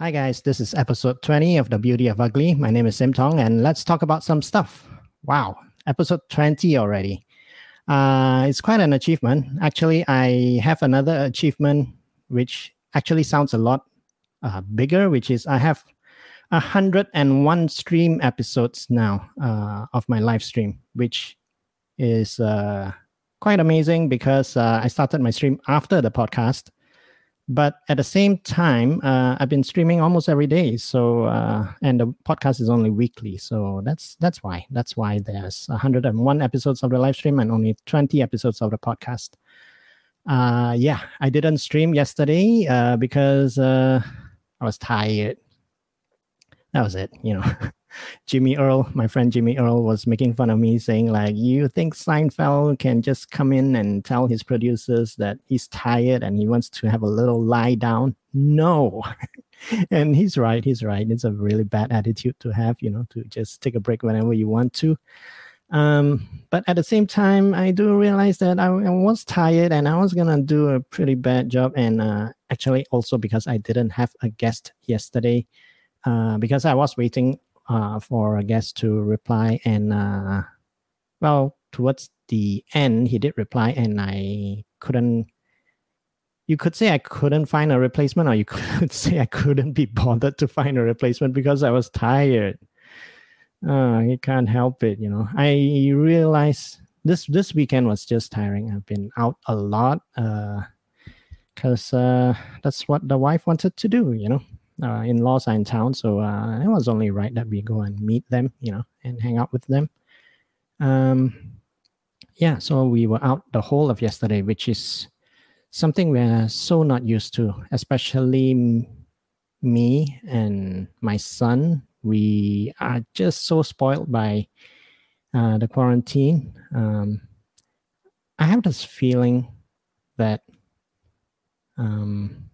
Hi, guys. This is episode 20 of The Beauty of Ugly. My name is Sim Tong, and let's talk about some stuff. Wow, episode 20 already. Uh, it's quite an achievement. Actually, I have another achievement which actually sounds a lot uh, bigger, which is I have 101 stream episodes now uh, of my live stream, which is uh, quite amazing because uh, I started my stream after the podcast but at the same time uh, i've been streaming almost every day so uh, and the podcast is only weekly so that's that's why that's why there's 101 episodes of the live stream and only 20 episodes of the podcast. Uh, yeah i didn't stream yesterday uh, because uh, i was tired. That was it you know Jimmy Earl, my friend Jimmy Earl, was making fun of me, saying like, "You think Seinfeld can just come in and tell his producers that he's tired and he wants to have a little lie down?" No, and he's right. He's right. It's a really bad attitude to have, you know, to just take a break whenever you want to. Um, but at the same time, I do realize that I, I, was tired and I was gonna do a pretty bad job. And uh, actually, also because I didn't have a guest yesterday, uh, because I was waiting for a guest to reply. And uh, well, towards the end, he did reply, and I couldn't. You could say I couldn't find a replacement, or you could say I couldn't be bothered to find a replacement because I was tired. Uh, you can't help it, you know. I realized this this weekend was just tiring. I've been out a lot uh, because uh, uh, that's what the wife wanted to do, you know uh, in-laws are in town, so uh, it was only right that we go and meet them, you know, and hang out with them. Um, yeah, so we were out the whole of yesterday, which is something we're so not used to, especially me and my son. We are just so spoiled by uh, the quarantine. Um, I have this feeling that um,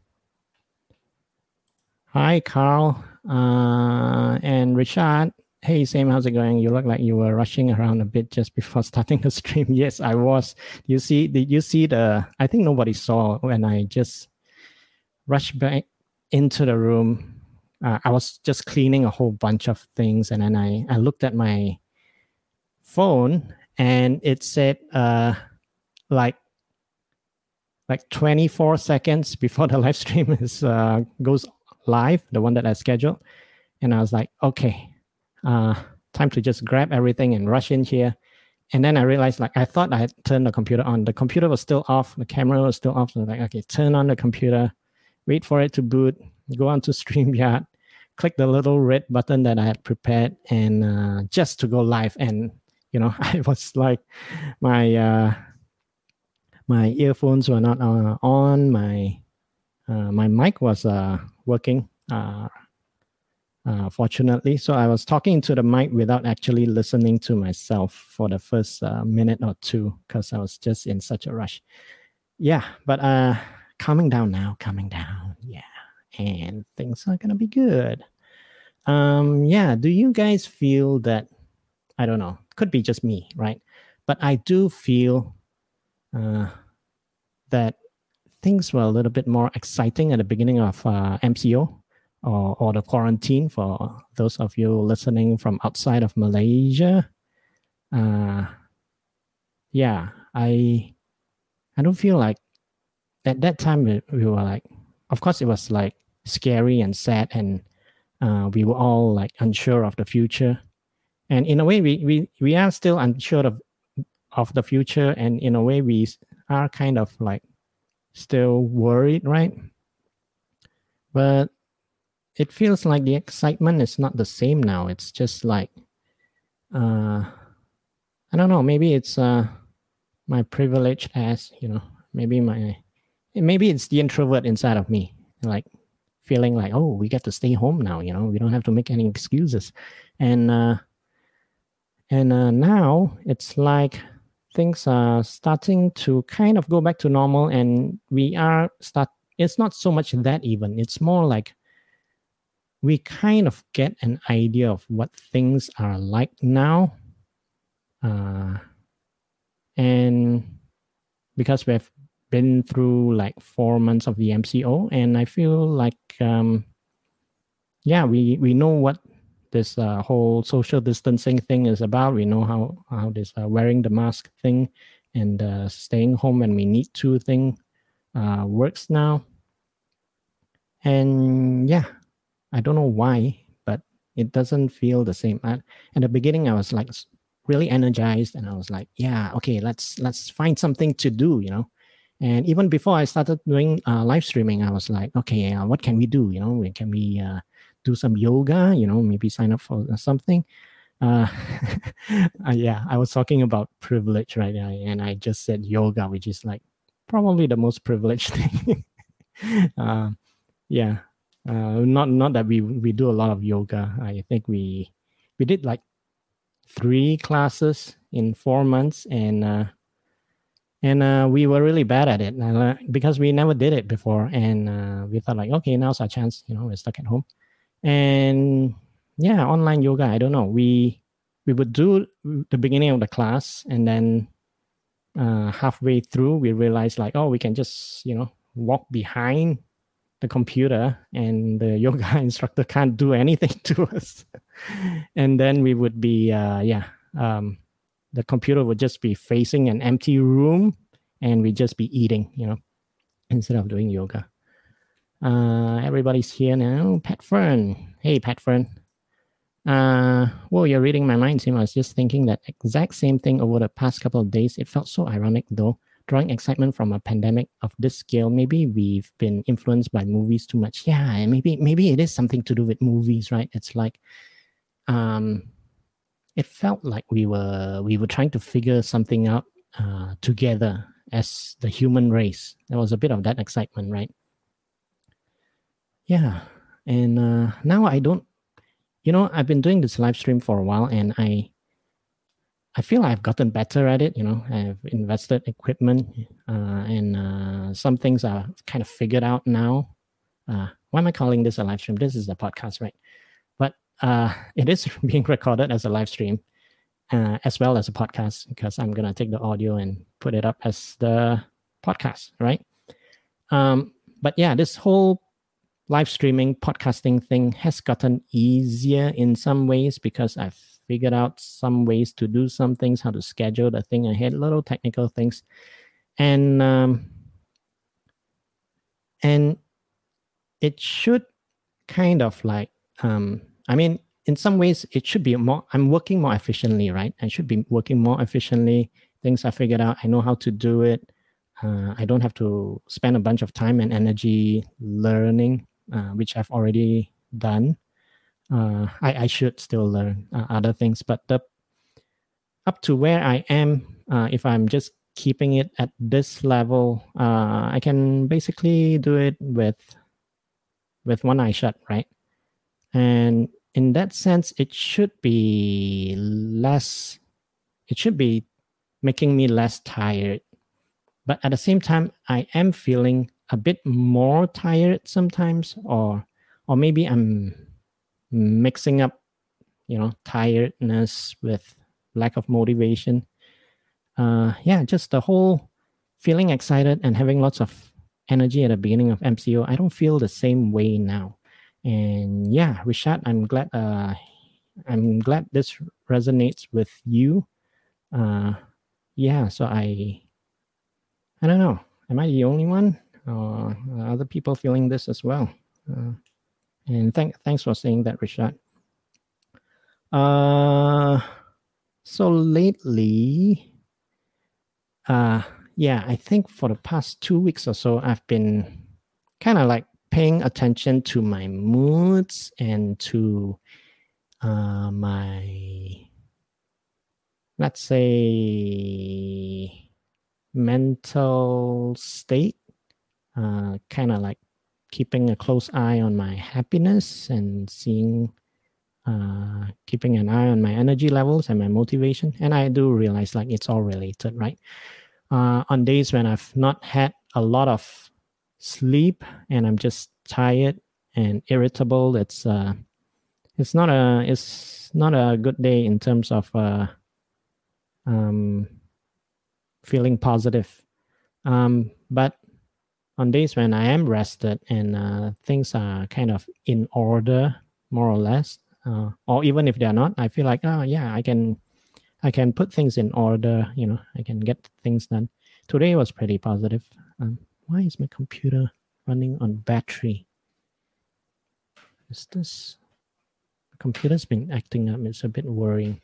Hi, Carl uh, and Richard. Hey, Sam, how's it going? You look like you were rushing around a bit just before starting the stream. Yes, I was. You see, did you see the? I think nobody saw when I just rushed back into the room. Uh, I was just cleaning a whole bunch of things, and then I I looked at my phone, and it said uh, like like 24 seconds before the live stream is uh, goes live, the one that I scheduled. And I was like, okay, uh, time to just grab everything and rush in here. And then I realized, like, I thought I had turned the computer on. The computer was still off. The camera was still off. So like, okay, turn on the computer, wait for it to boot, go on to StreamYard, click the little red button that I had prepared, and uh, just to go live. And you know, I was like, my uh, my earphones were not uh, on. My my mic was uh, working uh, uh, fortunately. So I was talking to the mic without actually listening to myself for the first uh, minute or two because I was just in such a rush. Yeah, but uh, calming down now, coming down. Yeah, and things are gonna be good. Um, yeah, do you guys feel that? I don't know. Could be just me, right? But I do feel uh, that things were a little bit more exciting at the beginning of uh, MCO or, or the quarantine for those of you listening from outside of Malaysia. Uh, yeah, I I don't feel like at that time we, we were like, of course it was like scary and sad and uh, we were all like unsure of the future. And in a way, we, we, we are still unsure of, of the future. And in a way, we are kind of like still worried, right? But it feels like the excitement is not the same now. It's just like, uh, I don't know. Maybe it's uh, my privilege as you know. Maybe my, maybe it's the introvert inside of me, like feeling like, oh, we get to stay home now. You know, we don't have to make any excuses, and uh, and uh, now it's like things are starting to kind of go back to normal and we are start it's not so much that even it's more like we kind of get an idea of what things are like now uh, and because we've been through like four months of the mco and i feel like um, yeah, we we know what this uh, whole social distancing thing is about. We know how how this uh, wearing the mask thing and uh, staying home when we need to thing uh, works now. And yeah, I don't know why, but it doesn't feel the same. At, at the beginning, I was like really energized, and I was like, yeah, okay, let's let's find something to do, you know. And even before I started doing uh, live streaming, I was like, okay, uh, what can we do? You know, we can we do some yoga? You know, maybe sign up for something. Uh, uh, yeah, I was talking about privilege right now, and I just said yoga, which is like probably the most privileged thing. uh, yeah, uh, not not that we we do a lot of yoga. I think we we did like three classes in four months, and uh, and uh, we were really bad at it uh, because we never did it before, and uh, we thought like, okay, now's our chance. You know, we're stuck at home, and yeah, online yoga. I don't know. We we would do the beginning of the class, and then uh, halfway through, we realized like, oh, we can just you know walk behind the computer, and the yoga instructor can't do anything to us. and then we would be uh, yeah. Um, the computer would just be facing an empty room and we just be eating, you know, instead of doing yoga. Uh, everybody's here now. Pat Fern. Hey, Pat Fern. Uh, well, you're reading my mind, Sim. I was just thinking that exact same thing over the past couple of days. It felt so ironic, though, drawing excitement from a pandemic of this scale. Maybe we've been influenced by movies too much. Yeah, maybe maybe it is something to do with movies, right? It's like, um, it felt like we were we were trying to figure something out uh, together as the human race. There was a bit of that excitement, right? Yeah, and uh, now I don't you know, I've been doing this live stream for a while and I I feel I've gotten better at it. You know, I've invested equipment uh, and uh, some things are kind of figured out now. Uh, why am I calling this a live stream? This is a podcast, right? But uh, it is being recorded as a live stream uh, as well as a podcast because I'm going to take the audio and put it up as the podcast, right? Um, but yeah, this whole live streaming podcasting thing has gotten easier in some ways because I've figured out some ways to do some things, how to schedule the thing ahead, little technical things, and um, and it should kind of like um, I mean, in some ways, it should be more. I'm working more efficiently, right? I should be working more efficiently. Things I figured out. I know how to do it. Uh, I don't have to spend a bunch of time and energy learning which I've already done. Uh, I, I should still learn uh, other things, but the up to where I am, uh, if I'm just keeping it at this level, uh, I can basically do it with with one eye shut, right? And in that sense, it should be less. It should be making me less tired, but at the same time, I am feeling a bit more tired sometimes or or maybe i'm mixing up you know tiredness with lack of motivation. Uh yeah just the whole feeling excited and having lots of energy at the beginning of mco i don't feel the same way now. And yeah richard i'm glad uh i'm glad this resonates with you. Uh yeah so i i don't know. Am i the only one uh, other people feeling this as well. Uh, and thank, thanks for saying that, Richard. Uh, so lately, uh, yeah, I think for the past two weeks or so, I've been kind of like paying attention to my moods and to uh, my, let's say, mental state uh, kind of like keeping a close eye on my happiness and seeing uh, keeping an eye on my energy levels and my motivation. And i do realize like it's all related right? Uh, on days when i've not had a lot of sleep and i'm just tired and irritable it's uh it's not a it's not a good day in terms of uh um feeling positive. Um but on days when I am rested and uh, things are kind of in order more or less. Uh, or even if they're not, I feel like, oh yeah, I can, I can put things in order. You know, I can get things done. Today was pretty positive. Um, why is my computer running on battery? Is this the computer's been acting up? It's a bit worrying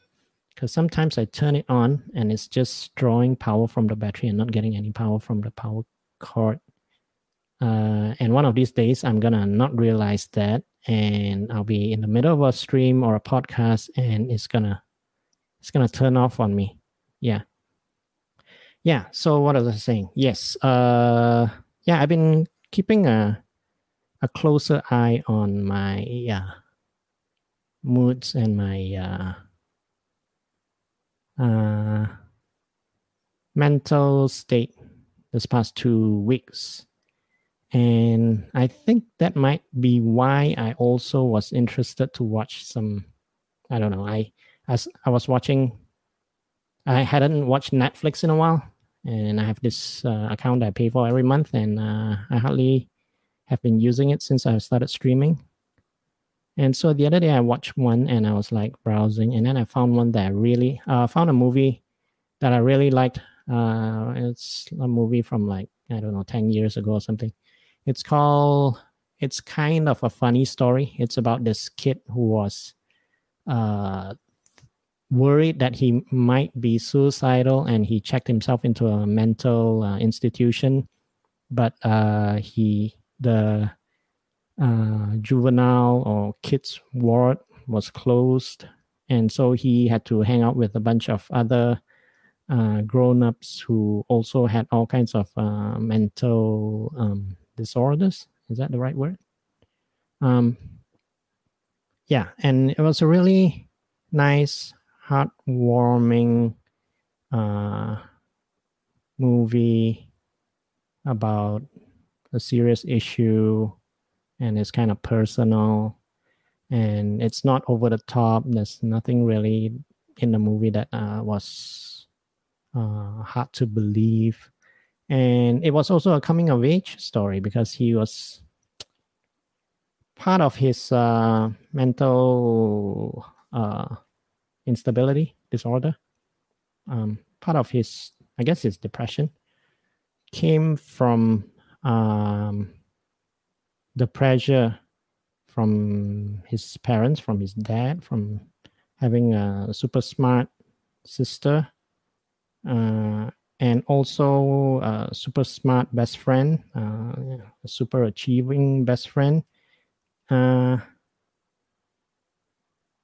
because sometimes I turn it on and it's just drawing power from the battery and not getting any power from the power cord. Uh, and one of these days, I'm gonna not realize that, and I'll be in the middle of a stream or a podcast, and it's gonna it's gonna turn off on me. Yeah, yeah. So what was I saying? Yes. Uh, yeah, I've been keeping a a closer eye on my uh, moods and my uh, uh, mental state this past two weeks. And I think that might be why I also was interested to watch some. I don't know. I as I was watching, I hadn't watched Netflix in a while, and I have this uh, account I pay for every month, and uh, I hardly have been using it since I started streaming. And so the other day I watched one, and I was like browsing, and then I found one that I really uh, found a movie that I really liked. Uh, it's a movie from like I don't know ten years ago or something. It's called. It's kind of a funny story. It's about this kid who was uh, worried that he might be suicidal and he checked himself into a mental uh, institution but uh, he the uh, juvenile or kids ward was closed and so he had to hang out with a bunch of other uh, grown-ups who also had all kinds of uh, mental um, disorders is that the right word? Um, yeah and it was a really nice heartwarming uh, movie about a serious issue and it's kind of personal and it's not over the top. There's nothing really in the movie that uh, was uh, hard to believe and it was also a coming of age story because he was part of his uh, mental uh, instability disorder. Um, part of his, I guess, his depression came from um, the pressure from his parents, from his dad, from having a super smart sister, uh, and also a super smart best friend, uh, a super achieving best friend. Uh,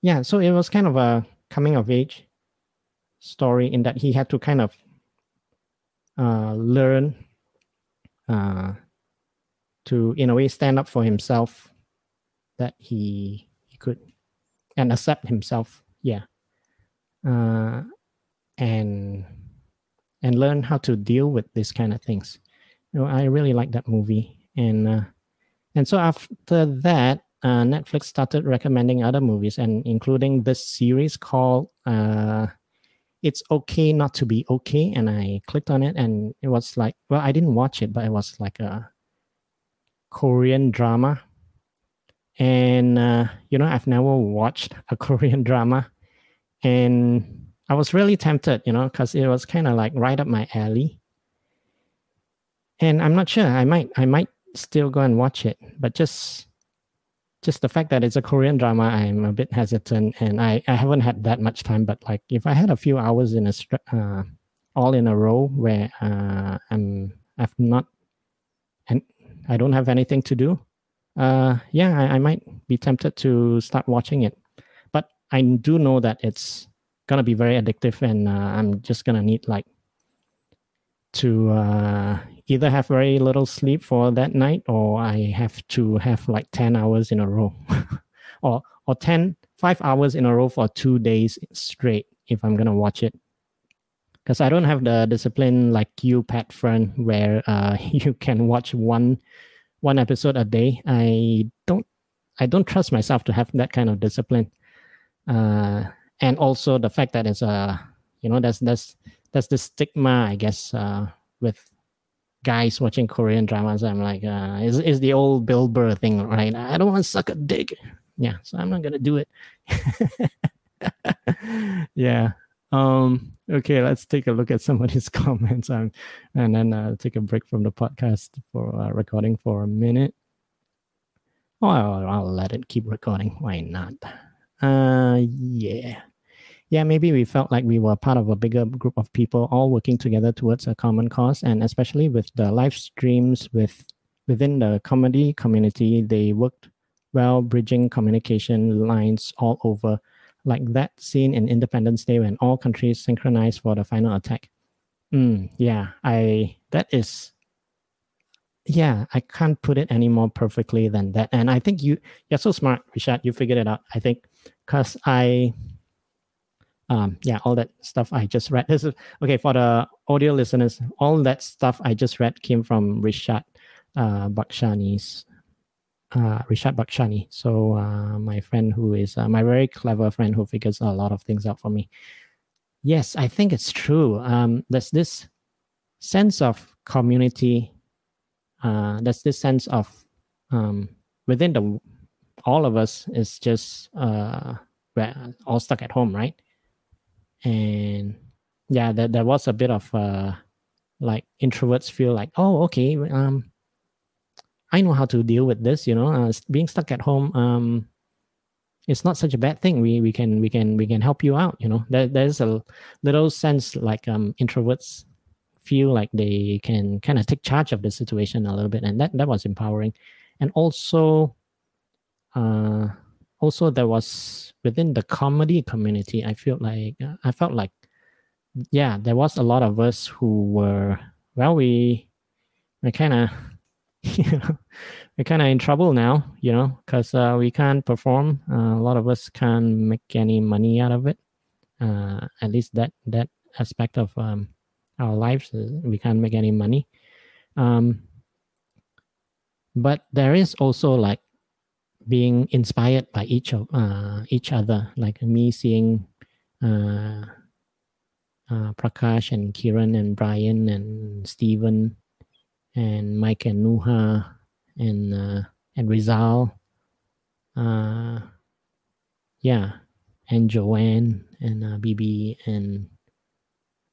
yeah, so it was kind of a coming of age story in that he had to kind of uh, learn uh, to in a way stand up for himself that he he could and accept himself yeah uh, and and learn how to deal with these kind of things you know, i really like that movie and uh, and so after that uh, Netflix started recommending other movies and including this series called uh, It's Okay Not to Be Okay. And I clicked on it and it was like, well, I didn't watch it, but it was like a Korean drama. And, uh, you know, I've never watched a Korean drama. And I was really tempted, you know, because it was kind of like right up my alley. And I'm not sure. I might, I might still go and watch it, but just just the fact that it's a Korean drama, I'm a bit hesitant, and I, I haven't had that much time. But like, if I had a few hours in a uh, all in a row where uh, I'm I've not and I don't have anything to do, uh, yeah, I, I might be tempted to start watching it. But I do know that it's gonna be very addictive, and uh, I'm just gonna need like to uh, either have very little sleep for that night or I have to have like 10 hours in a row. Or or 10 5 hours in a row for 2 days straight if I'm to watch it. Because I don't have the discipline like you Pat Fern where uh, you can watch one one episode a day. I don't I don't trust myself to have that kind of discipline. Uh, and also the fact that it's a you know that's that's that's the stigma I guess uh, with guys watching Korean dramas, I'm like, uh, is it's the old Bill Burr thing, right? I don't want to suck a dick. Yeah, so I'm not gonna do it. yeah. Um, okay, let's take a look at some of these comments um, and then uh, take a break from the podcast for uh, recording for a minute. Oh, I'll, I'll let it keep recording. Why not? Uh, yeah. Yeah, maybe we felt like we were part of a bigger group of people all working together towards a common cause. And especially with the live streams with within the comedy community, they worked well bridging communication lines all over like that scene in Independence Day when all countries synchronized for the final attack. Mm, yeah, I that is yeah, I can't put it any more perfectly than that. And I think you you're so smart, Richard. You figured it out. I think because I um yeah, all that stuff I just read. This is okay for the audio listeners. All that stuff I just read came from Richard uh Bakshani's uh, Richard Bakshani. So uh, my friend who is uh, my very clever friend who figures a lot of things out for me. Yes, I think it's true. Um, there's this sense of community. Uh, there's this sense of um, within the all of us is just uh, all stuck at home, right? And yeah, there, there was a bit of uh, like introverts feel like, oh, okay, um, I know how to deal with this. You know, uh, being stuck at home, um, it's not such a bad thing. We we can we can we can help you out. You know, there, there's a little sense like um, introverts feel like they can kind of take charge of the situation a little bit, and that that was empowering. And also, uh, also there was within the comedy community, I feel like uh, I felt like, yeah, there was a lot of us who were well, we we kind of you know, we're kind of in trouble now, you know, because uh, we can't perform. Uh, a lot of us can't make any money out of it. Uh, at least that that aspect of um, our lives, uh, we can't make any money. Um, but there is also like being inspired by each of uh, each other. Like me seeing uh, Prakash and Kiran and Brian and Stephen and Mike and Nuha and uh, and Rizal. Uh, yeah, and Joanne and uh, BB and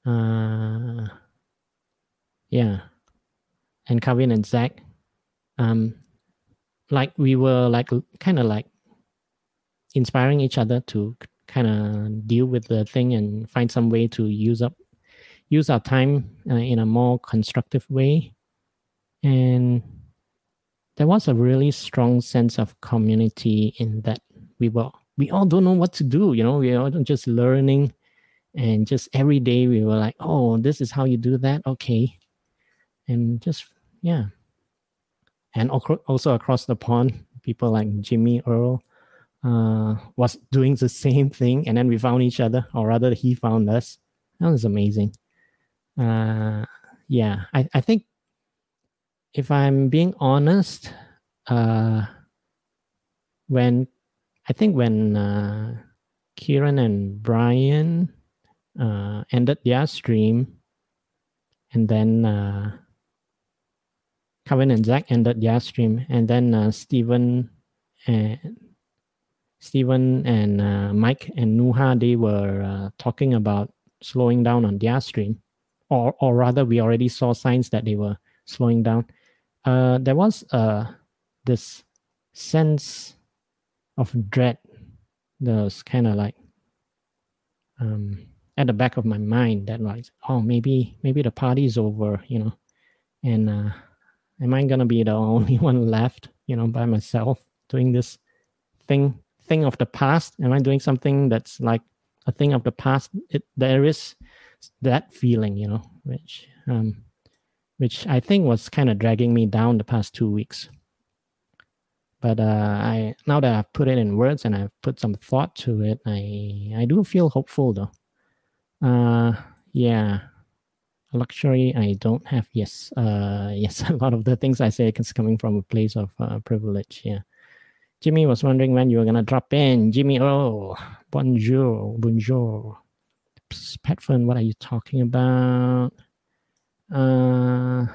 uh, yeah, and Kevin and Zach. Um, like we were like kind of like inspiring each other to kind of deal with the thing and find some way to use up use our time uh, in a more constructive way. And there was a really strong sense of community in that we were we all don't know what to do you know? We are just learning and just every day we were like oh this is how you do that? Okay. And just yeah and also across the pond people like jimmy earl uh, was doing the same thing. And then we found each other or rather he found us. That was amazing. Uh, yeah I, I think if I'm being honest, uh, when I think when uh, Kieran and Brian uh, ended their stream, and then uh, Kevin and Zach ended their stream, and then uh, Stephen and Stephen and uh, Mike and Nuha they were uh, talking about slowing down on their stream, or or rather, we already saw signs that they were slowing down. Uh, there was uh, this sense of dread that was kind of like um, at the back of my mind that like oh maybe maybe the party's over you know? And uh, am i gonna be the only one left you know by myself doing this thing thing of the past am i doing something that's like a thing of the past it, there is that feeling you know which um, which I think was kind of dragging me down the past two weeks. But uh, I now that I've put it in words and I've put some thought to it, I I do feel hopeful though. Uh, yeah, luxury I don't have. Yes, uh, yes, a lot of the things I say is coming from a place of uh, privilege. Yeah. Jimmy was wondering when you were gonna drop in. Jimmy, oh, bonjour, bonjour. Petfern, what are you talking about? Uh,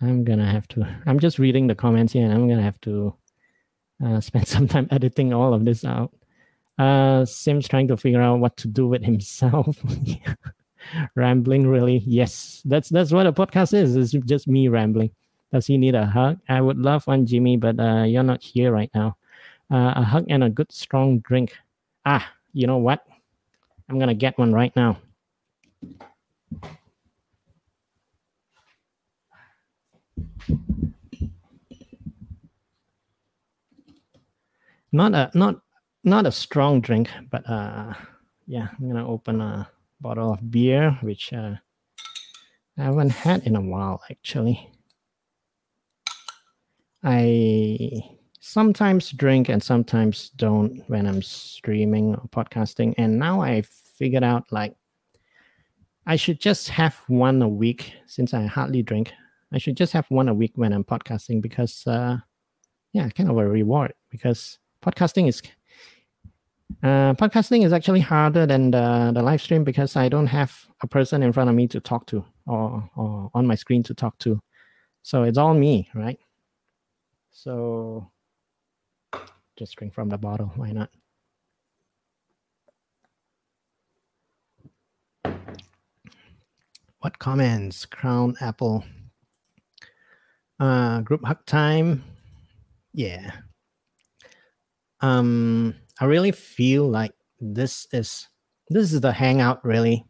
I'm gonna have to. I'm just reading the comments here, and I'm gonna have to uh, spent some time editing all of this out. Uh, Sim's trying to figure out what to do with himself. rambling, really? Yes, that's that's what a podcast is. It's just me rambling. Does he need a hug? I would love one, Jimmy, but uh, you're not here right now. Uh, a hug and a good strong drink. Ah, you know what? I'm gonna get one right now. Not a not not a strong drink, but uh, yeah, I'm gonna open a bottle of beer, which uh, I haven't had in a while actually. I sometimes drink and sometimes don't when I'm streaming or podcasting, and now I figured out like I should just have one a week since I hardly drink. I should just have one a week when I'm podcasting because, uh, yeah, kind of a reward because podcasting is uh, podcasting is actually harder than the, the live stream because I don't have a person in front of me to talk to or, or on my screen to talk to. So it's all me, right? So just drink from the bottle. Why not? What comments? Crown Apple. Uh, group hug time. Yeah. Um, I really feel like this is this is the hangout really,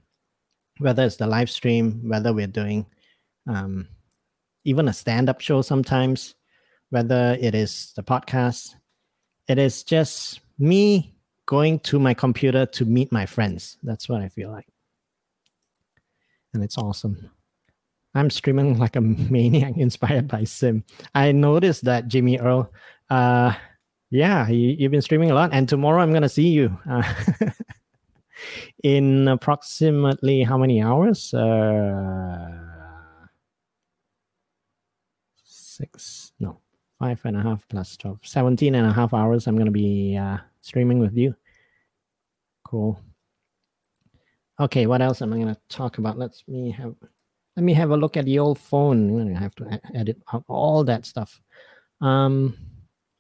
whether it's the live stream, whether we're doing um, even a stand-up show sometimes, whether it is the podcast, it is just me going to my computer to meet my friends. That's what I feel like. And it's awesome. I'm streaming like a maniac inspired by Sim. I noticed that Jimmy Earl uh, yeah, you, have been streaming a lot, and tomorrow I'm gonna see you uh, in approximately how many hours? Uh, six, no, five and a half plus 12, 17 and a half hours. I'm gonna be uh, streaming with you. Cool. Okay, what else am I gonna talk about? Let's me have let me have a look at the old phone. I have to edit out all that stuff. Um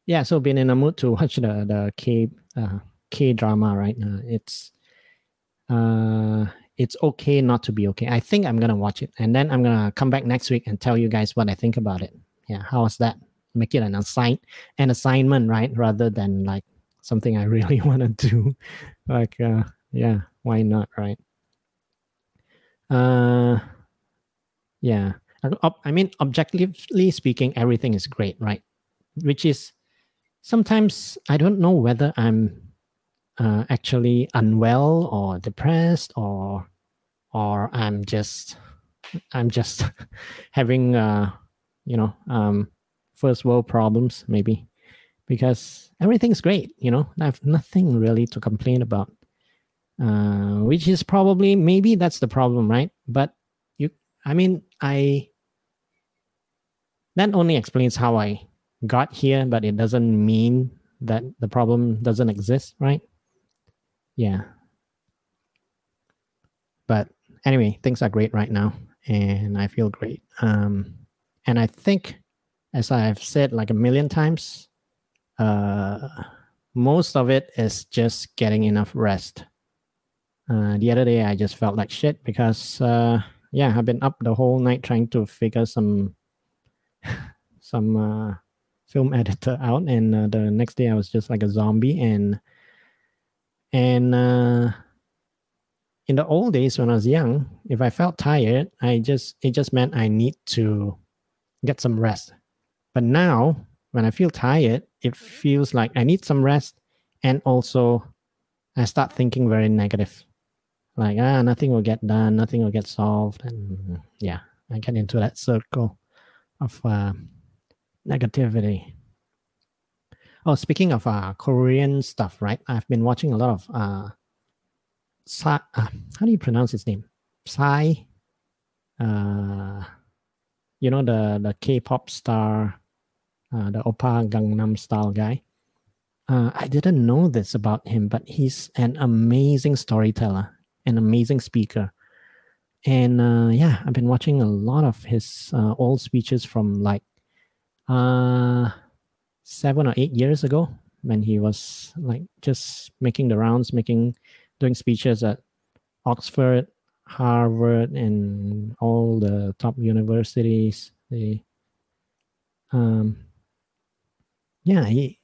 yeah so been in a mood to watch the the k uh, k drama right now it's uh it's okay not to be okay. I think i'm gonna watch it and then i'm gonna come back next week and tell you guys what i think about it. Yeah how's that? Make it an assign an assignment right rather than like something i really want to do. Like uh yeah why not right? Uh yeah. I mean, objectively speaking, everything is great, right? Which is sometimes I don't know whether I'm uh, actually unwell or depressed or or I'm just I'm just having uh, you know um, first world problems maybe. Because everything's great you know? I have nothing really to complain about. Uh, which is probably maybe that's the problem right? But you I mean I that only explains how I got here, but it doesn't mean that the problem doesn't exist, right? Yeah. But anyway, things are great right now, and I feel great. Um, and I think, as I've said like a million times, uh, most of it is just getting enough rest. Uh, the other day, I just felt like shit because, uh, yeah, I've been up the whole night trying to figure some some uh, film editor out and uh, the next day i was just like a zombie and and uh, in the old days when i was young if i felt tired i just it just meant i need to get some rest. But now when i feel tired it feels like i need some rest and also i start thinking very negative. Like ah nothing will get done nothing will get solved and yeah i get into that circle of uh, negativity. Oh, speaking of uh, Korean stuff, right? I've been watching a lot of uh, Psy, uh how do you pronounce his name? Psy. Uh, you know the the K-pop star, uh, the Oppa Gangnam Style guy. Uh, I didn't know this about him, but he's an amazing storyteller, an amazing speaker, and uh, yeah, I've been watching a lot of his uh, old speeches from like uh seven or eight years ago when he was like just making the rounds, making doing speeches at Oxford, Harvard, and all the top universities. The um, yeah, he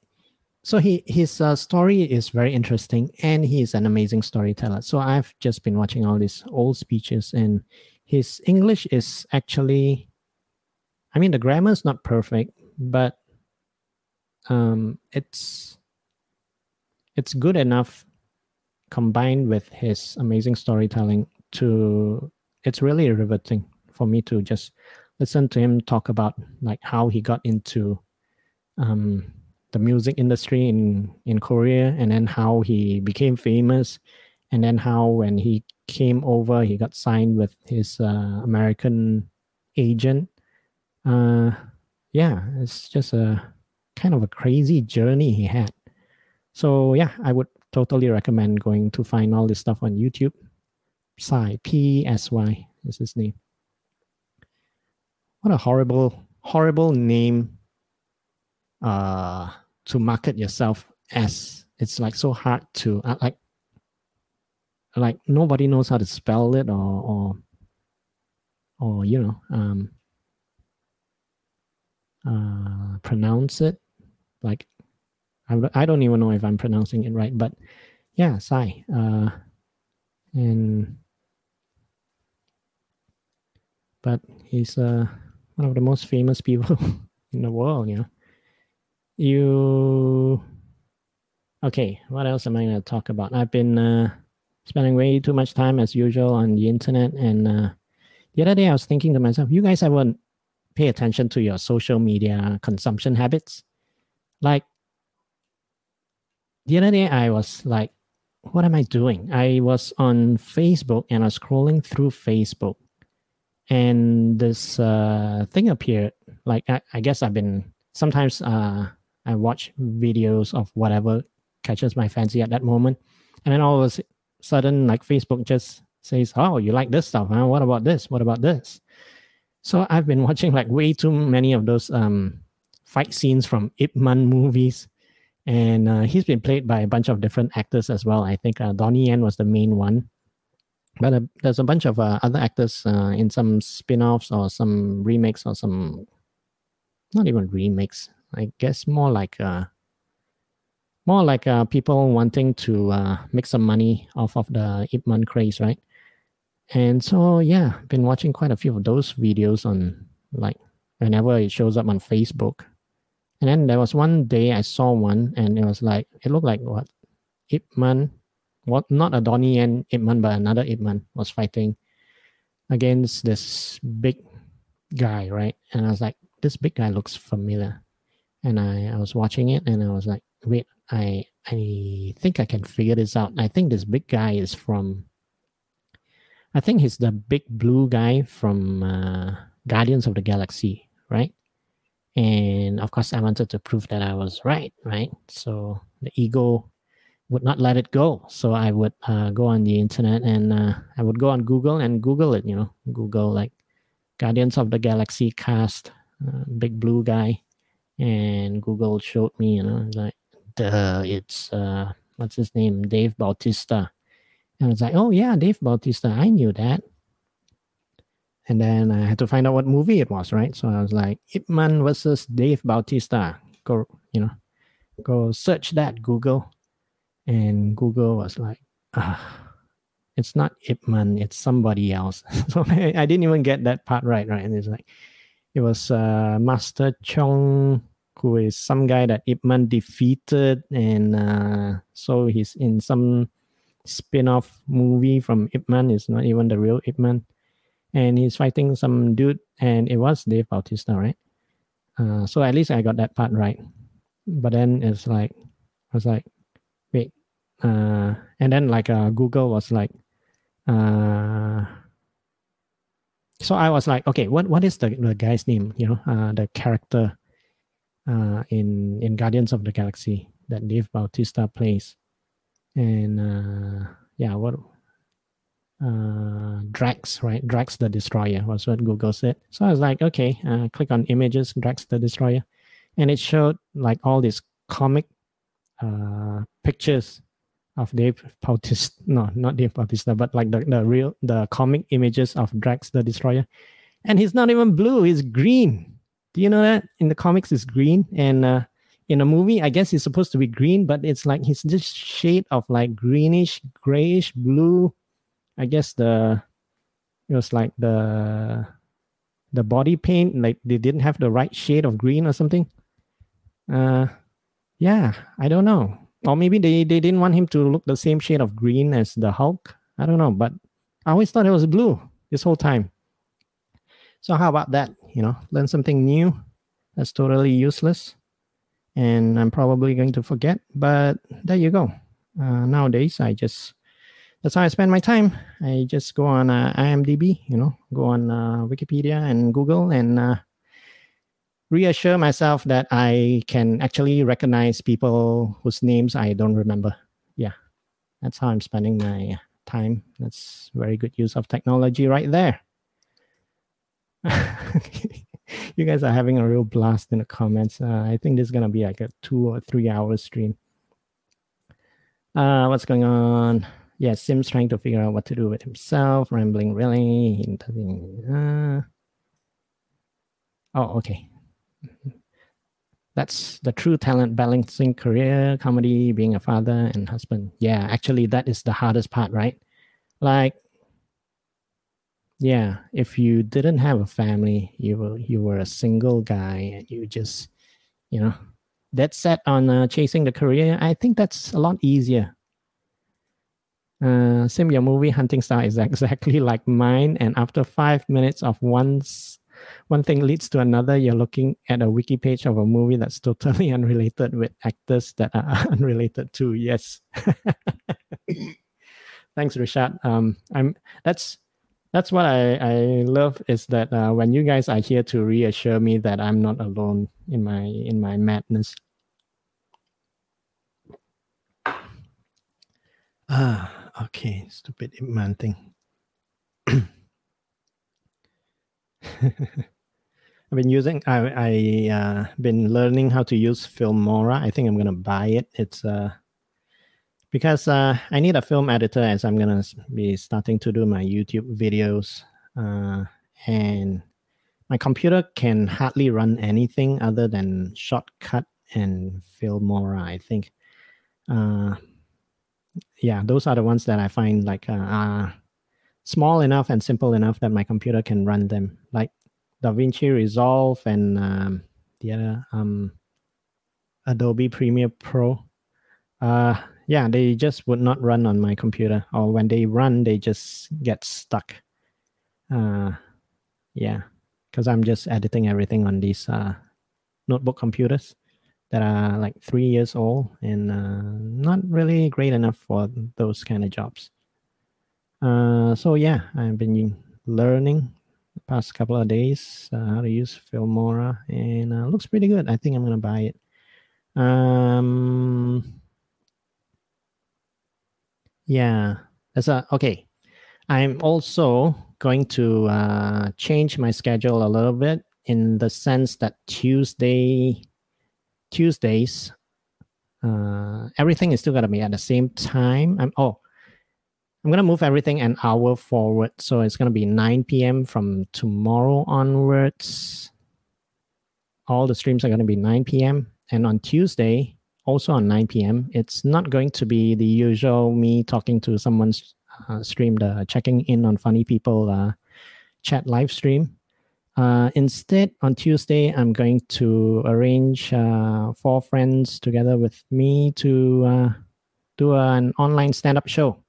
so he his uh, story is very interesting, and he's an amazing storyteller. So I've just been watching all these old speeches, and his English is actually, I mean, the grammar is not perfect, but um, it's it's good enough combined with his amazing storytelling to it's really riveting for me to just listen to him talk about like how he got into um, the music industry in in Korea and then how he became famous and then how when he came over he got signed with his uh, American agent uh, yeah it's just a kind of a crazy journey he had. So yeah I would totally recommend going to find all this stuff on YouTube. Psy P S Y is his name. What a horrible horrible name uh to market yourself as. It's like so hard to uh, like like nobody knows how to spell it or or or you know um uh pronounce it like I, I don't even know if i'm pronouncing it right but yeah Psy uh and but he's uh one of the most famous people in the world, you know. You okay, what else am I gonna talk about? I've been uh, spending way too much time as usual on the internet and uh, the other day I was thinking to myself, you guys ever pay attention to your social media consumption habits? Like the other day I was like, what am I doing? I was on Facebook and I was scrolling through Facebook and this uh, thing appeared. Like I, I, guess I've been sometimes uh, I watch videos of whatever catches my fancy at that moment, and then all of a sudden, like Facebook just says, "Oh, you like this stuff? Huh? What about this? What about this?" So I've been watching like way too many of those um, fight scenes from Ip Man movies, and uh, he's been played by a bunch of different actors as well. I think uh, Donnie Yen was the main one. But uh, there's a bunch of uh, other actors uh, in some spin-offs or some remakes or some not even remakes i guess more like uh, more like people wanting to make some money off of the Ip Man craze right and so yeah been watching quite a few of those videos on like whenever it shows up on facebook and then there was one day i saw one and it was like it looked like what Ip Man what not a Donnie Yen Ip Man, but another Ip Man was fighting against this big guy, right? And I was like, this big guy looks familiar. And I, I was watching it and I was like, wait, I I think I can figure this out. I think this big guy is from I think he's the big blue guy from uh, Guardians of the Galaxy, right? And of course, I wanted to prove that I was right, right? So the ego would not let it go. So I would uh, go on the internet and uh, I would go on Google and Google it, you know, Google like Guardians of the Galaxy cast, uh, big blue guy. And Google showed me, you know, like, duh, it's, uh, what's his name? Dave Bautista. And it's like, oh, yeah, Dave Bautista. I knew that. And then I had to find out what movie it was, right? So I was like, Ip Man versus Dave Bautista. Go, you know, go search that, Google and Google was like, ah, it's not Ip Man, it's somebody else. so I, I, didn't even get that part right, right? And it's like, it was uh, Master Chong, who is some guy that Ip Man defeated, and uh, so he's in some spin-off movie from Ip Man. It's not even the real Ip Man, and he's fighting some dude, and it was Dave Bautista, right? Uh, so at least I got that part right. But then it's like, I was like, wait uh, and then like uh, google was like uh, so i was like okay what what is the, the guy's name you know uh, the character uh, in in guardians of the galaxy that dave bautista plays and uh, yeah what uh, Drax, right? Drax the Destroyer was what Google said. So I was like, okay, uh, click on images, Drax the Destroyer. and it showed like all these comic uh, pictures of Dave Bautista. No, not Dave Bautista, but like the, the real the comic images of Drax the Destroyer. And he's not even blue; he's green. Do you know that in the comics it's green, and uh, in a movie I guess he's supposed to be green, but it's like he's this shade of like greenish, grayish blue. I guess the it was like the the body paint like they didn't have the right shade of green or something. Uh, yeah, I don't know or maybe they, they didn't want him to look the same shade of green as the Hulk. I don't know, but I always thought it was blue this whole time. So how about that? You know, learn something new that's totally useless, and I'm probably going to forget. But there you go. Uh, nowadays, I just that's how I spend my time. I just go on uh, IMDb, you know, go on uh, Wikipedia and Google, and uh, reassure myself that I can actually recognize people whose names I don't remember. Yeah, that's how I'm spending my time. That's very good use of technology right there. you guys are having a real blast in the comments. Uh, I think this is gonna be like a two or three hour stream. Uh, what's going on? Yeah, Sim's trying to figure out what to do with himself. Rambling, really? Uh... Oh, okay that's the true talent balancing career comedy being a father and husband yeah actually that is the hardest part right like yeah if you didn't have a family you were you were a single guy and you just you know dead set on uh, chasing the career i think that's a lot easier uh, sim your movie hunting style is exactly like mine and after five minutes of one's one thing leads to another. You're looking at a wiki page of a movie that's totally unrelated with actors that are unrelated to. Yes. Thanks, Richard. Um, I'm that's that's what I, I love is that uh, when you guys are here to reassure me that I'm not alone in my in my madness. Ah, okay, stupid man thing. I've been using. I I uh, been learning how to use Filmora. I think I'm gonna buy it. It's uh because uh, I need a film editor as I'm gonna be starting to do my YouTube videos. Uh, and my computer can hardly run anything other than Shotcut and Filmora. I think. Uh, yeah, those are the ones that I find like uh, small enough and simple enough that my computer can run them. Like DaVinci Resolve and um, the other um, Adobe Premiere Pro. Uh, yeah, they just would not run on my computer, or when they run, they just get stuck. Uh, yeah, because I'm just editing everything on these uh, notebook computers that are like three years old and uh, not really great enough for those kind of jobs. Uh, so yeah, I've been learning the past couple of days uh, how to use Filmora, and uh, looks pretty good. I think I'm gonna buy it. Um, yeah, that's a okay. I'm also going to uh, change my schedule a little bit in the sense that Tuesday, Tuesdays, uh, everything is still gonna be at the same time. I'm oh I'm going to move everything an hour forward. So it's going to be 9 p.m. from tomorrow onwards. All the streams are going to be 9 p.m. And on Tuesday, also on 9 p.m., it's not going to be the usual me talking to someone's uh, stream, the checking in on funny people uh, chat live stream. Uh, instead, on Tuesday, I'm going to arrange uh, four friends together with me to uh, do an online stand up show.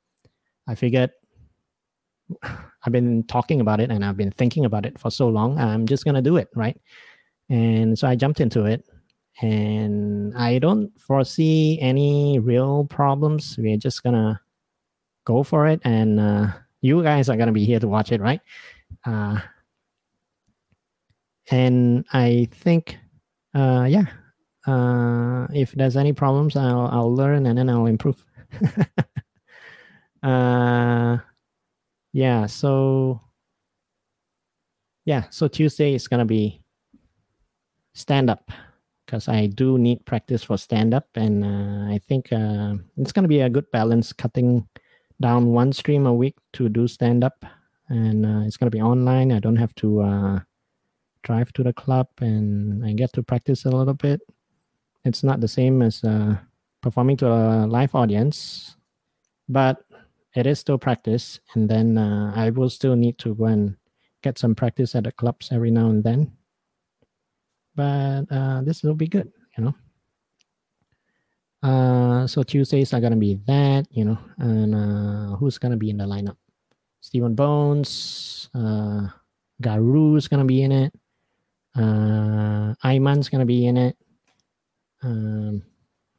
I figured I've been talking about it and I've been thinking about it for so long. I'm just gonna do it, right? And so I jumped into it, and I don't foresee any real problems. We're just gonna go for it, and uh, you guys are gonna be here to watch it, right? Uh, and I think, uh, yeah, uh, if there's any problems, I'll I'll learn and then I'll improve. uh yeah so yeah so tuesday is gonna be stand up because I do need practice for stand up, and uh, I think uh, it's going to be a good balance cutting down one stream a week to do stand up, and uh, it's going to be online. I don't have to uh, drive to the club, and I get to practice a little bit. It's not the same as uh, performing to a live audience, but it is still practice, and then uh, I will still need to go and get some practice at the clubs every now and then but uh, this will be good, you know. Uh, so Tuesdays are gonna be that, you know, and uh, who's gonna be in the lineup? Stephen Bones, uh, Garu's gonna be in it. Uh, gonna be in it. Um,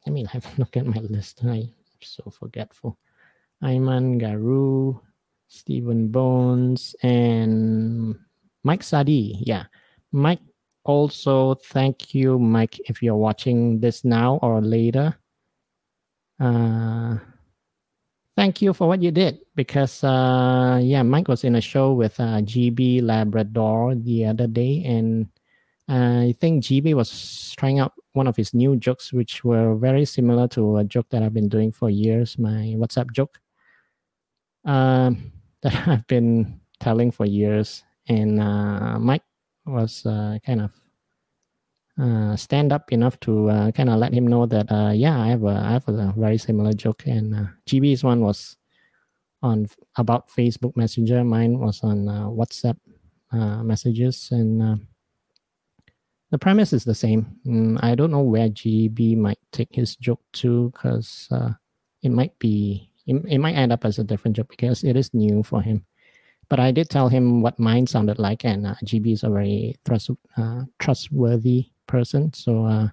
let me have a look at my list. I'm so forgetful. Iman, Garu, Stephen Bones, and Mike Sadi. Yeah, Mike also thank you mike if you're watching this now or later. Uh, thank you for what you did because uh, yeah mike was in a show with uh, gb labrador the other day and i think gb was trying out one of his new jokes which were very similar to a joke that i've been doing for years my whatsapp joke um, that i've been telling for years. And uh, mike was uh, kind of uh, stand up enough to uh, kind of let him know that uh, yeah, I have a I have a very similar joke. And uh, GB's one was on about Facebook Messenger. Mine was on uh, WhatsApp uh, messages, and the premise is the same. Mm, I don't know where GB might take his joke to, because it might be it, it might end up as a different joke because it is new for him but I did tell him what mine sounded like, and uh, GB is a very trust, uh, trustworthy person. So uh,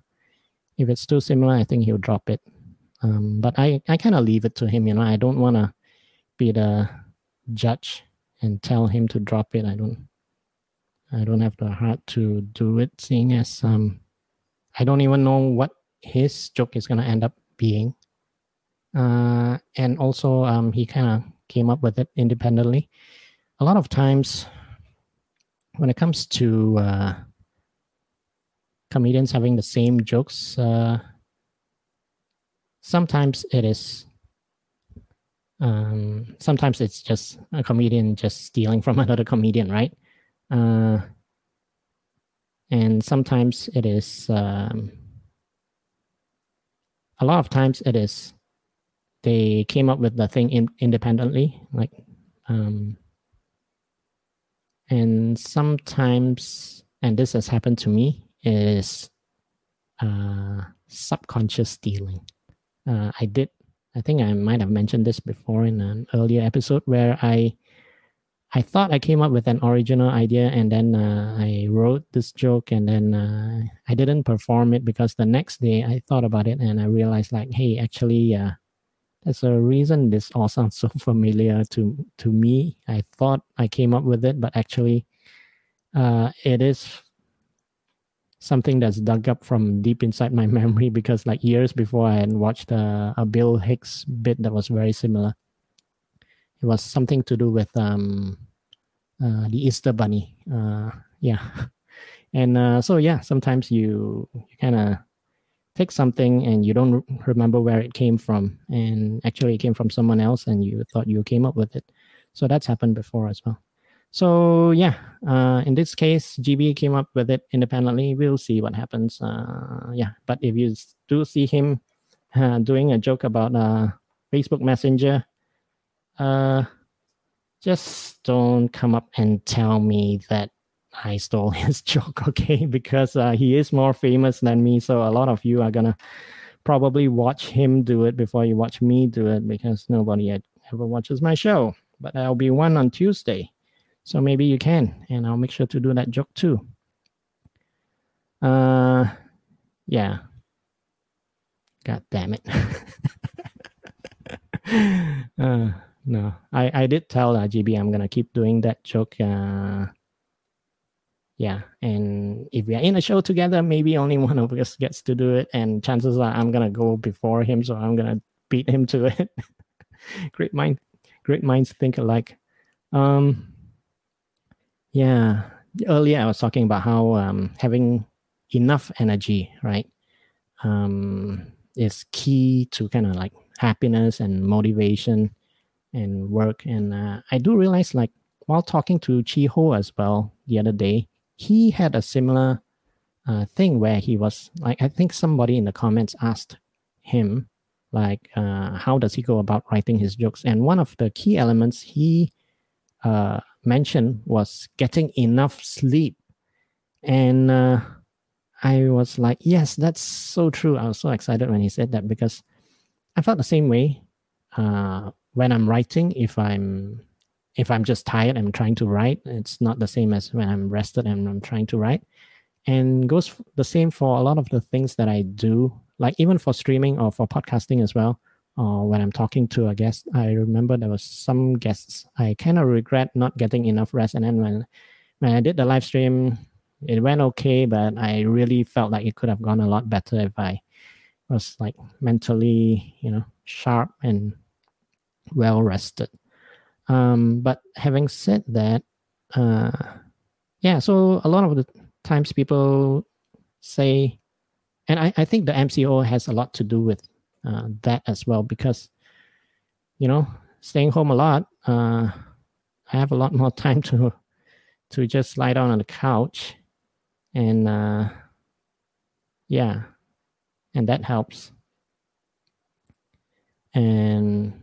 if it's too similar, I think he'll drop it. Um, but I, I kind of leave it to him. You know, I don't want to be the judge and tell him to drop it. I don't. I don't have the heart to do it, seeing as um, I don't even know what his joke is gonna end up being. Uh, and also, um, he kind of came up with it independently a lot of times when it comes to uh, comedians having the same jokes, uh, sometimes it is. Um, sometimes it's just a comedian just stealing from another comedian, right? Uh, and sometimes it is. Um, a lot of times it is. They came up with the thing in, independently, like um, and sometimes and this has happened to me is uh, subconscious stealing. Uh, i did i think i might have mentioned this before in an earlier episode where i i thought i came up with an original idea and then uh, i wrote this joke and then uh, i didn't perform it because the next day i thought about it and i realized like hey actually uh, there's a reason this all sounds so familiar to to me. I thought I came up with it, but actually, uh, it is something that's dug up from deep inside my memory because like years before I had watched a, a Bill Hicks bit that was very similar. It was something to do with um, uh, the Easter Bunny. Uh, yeah, and uh, so yeah, sometimes you you kind of take something and you don't remember where it came from and actually it came from someone else and you thought you came up with it. So that's happened before as well. So yeah uh, in this case gb came up with it independently. We'll see what happens uh, yeah. But if you do see him uh, doing a joke about uh, facebook messenger uh, just don't come up and tell me that I stole his joke, okay? Because uh, he is more famous than me. So a lot of you are gonna probably watch him do it before you watch me do it because nobody ever watches my show. But I'll be one on Tuesday. So maybe you can, and I'll make sure to do that joke too. Uh yeah. God damn it. uh, no, I, I did tell uh, GB I'm gonna keep doing that joke. Uh, yeah and if we are in a show together maybe only one of us gets to do it and chances are i'm gonna go before him so i'm gonna beat him to it great mind great minds think alike um yeah earlier i was talking about how um having enough energy, right, um, is key to kind of like happiness and motivation and work. And uh, I do realize, like, while talking to Chi Ho as well the other day, he had a similar uh, thing where he was like, I think somebody in the comments asked him, like, uh, how does he go about writing his jokes? And one of the key elements he uh, mentioned was getting enough sleep. And uh, I was like, yes, that's so true. I was so excited when he said that because I felt the same way uh, when I'm writing. If I'm if I'm just tired, I'm trying to write. It's not the same as when I'm rested and I'm trying to write. And goes the same for a lot of the things that I do, like even for streaming or for podcasting as well. Or when I'm talking to a guest, I remember there was some guests I kind of regret not getting enough rest. And then when when I did the live stream, it went okay, but I really felt like it could have gone a lot better if I was like mentally, you know, sharp and well rested. Um, but having said that, uh, yeah, so a lot of the times people say, and I, I think the MCO has a lot to do with uh, that as well because, you know, staying home a lot, uh, I have a lot more time to to just lie down on the couch and uh, yeah and that helps. And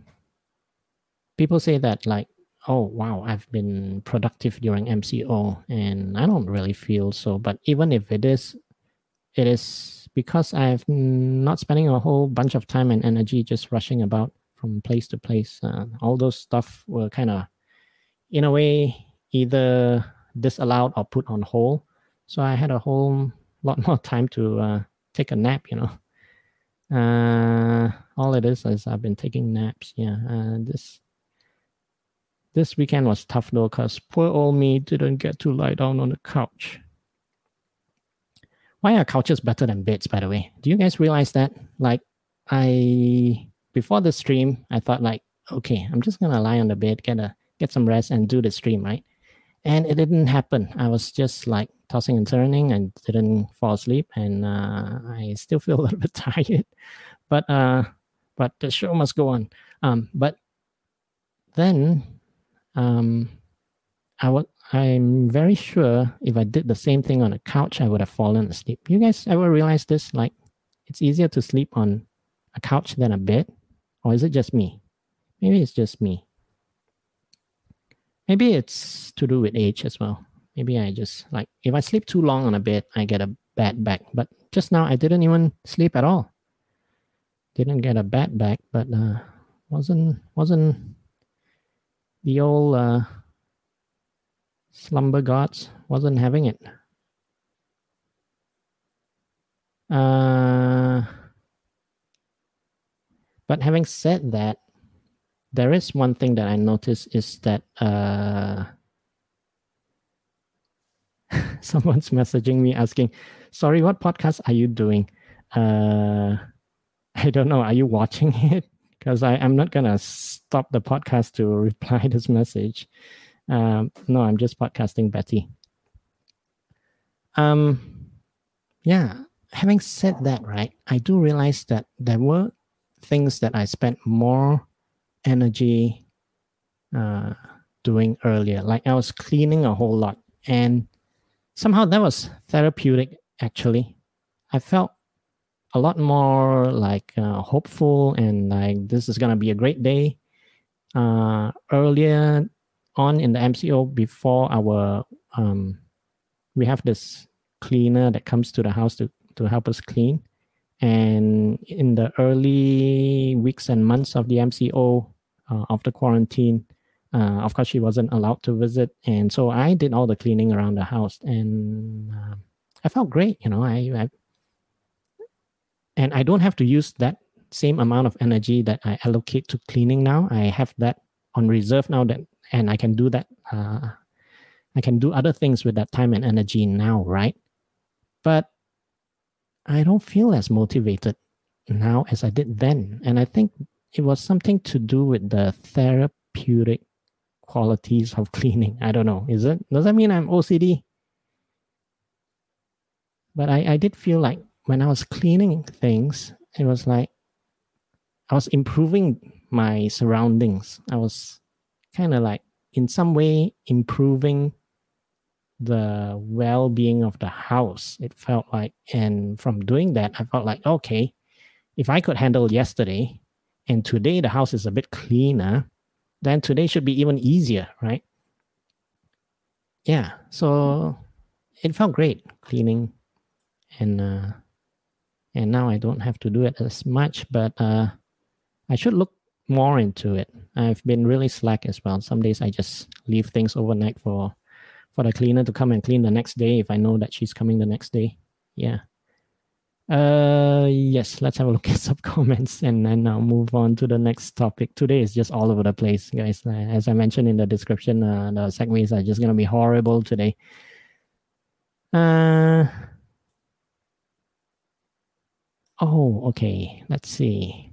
people say that like oh wow i've been productive during mco and i don't really feel so. But even if it is it is because i've not spending a whole bunch of time and energy just rushing about from place to place uh, all those stuff were kind of in a way either disallowed or put on hold. So i had a whole lot more time to uh, take a nap you know? Uh, all it is is i've been taking naps yeah uh, this this weekend was tough though, because poor old me didn't get to lie down on the couch. Why are couches better than beds, by the way? Do you guys realize that? Like, I before the stream, I thought like, okay, I'm just gonna lie on the bed, get a get some rest, and do the stream, right? And it didn't happen. I was just like tossing and turning and didn't fall asleep, and uh, I still feel a little bit tired. But uh, but the show must go on. Um, but then um, I would I'm very sure if I did the same thing on a couch, I would have fallen asleep. You guys ever realize this? Like, it's easier to sleep on a couch than a bed, or is it just me? Maybe it's just me. Maybe it's to do with age as well. Maybe I just like if I sleep too long on a bed, I get a bad back. But just now, I didn't even sleep at all. Didn't get a bad back, but uh, wasn't wasn't the old uh, slumber gods wasn't having it. Uh, but having said that, there is one thing that I noticed is that uh, someone's messaging me asking, "Sorry, what podcast are you doing?" Uh, I don't know. Are you watching it? Because I'm not gonna stop the podcast to reply this message. Um, no, I'm just podcasting Betty. Um, yeah. Having said that, right, I do realize that there were things that I spent more energy uh, doing earlier. Like I was cleaning a whole lot, and somehow that was therapeutic. Actually, I felt a lot more like uh, hopeful and like this is gonna be a great day. Uh, earlier on in the MCO, before our um, we have this cleaner that comes to the house to to help us clean, and in the early weeks and months of the MCO uh, of the quarantine. Uh, of course, she wasn't allowed to visit, and so I did all the cleaning around the house, and uh, I felt great. You know, I, I and I don't have to use that same amount of energy that I allocate to cleaning now. I have that on reserve now that and I can do that uh, I can do other things with that time and energy now, right? But I don't feel as motivated now as I did then. And I think it was something to do with the therapeutic qualities of cleaning. I don't know. Is it does that mean I'm OCD? but I, I did feel like when I was cleaning things, it was like I was improving my surroundings. I was kind of like in some way improving the well-being of the house it felt like and from doing that i felt like okay if i could handle yesterday and today the house is a bit cleaner then today should be even easier right yeah so it felt great cleaning and uh and now i don't have to do it as much but uh i should look more into it i've been really slack as well some days i just leave things overnight for for the cleaner to come and clean the next day if I know that she's coming the next day. Yeah. Uh yes, let's have a look at some comments and then I'll move on to the next topic. Today is just all over the place, guys. Uh, as I mentioned in the description, uh, the segues are just gonna be horrible today. Uh oh, okay. Let's see.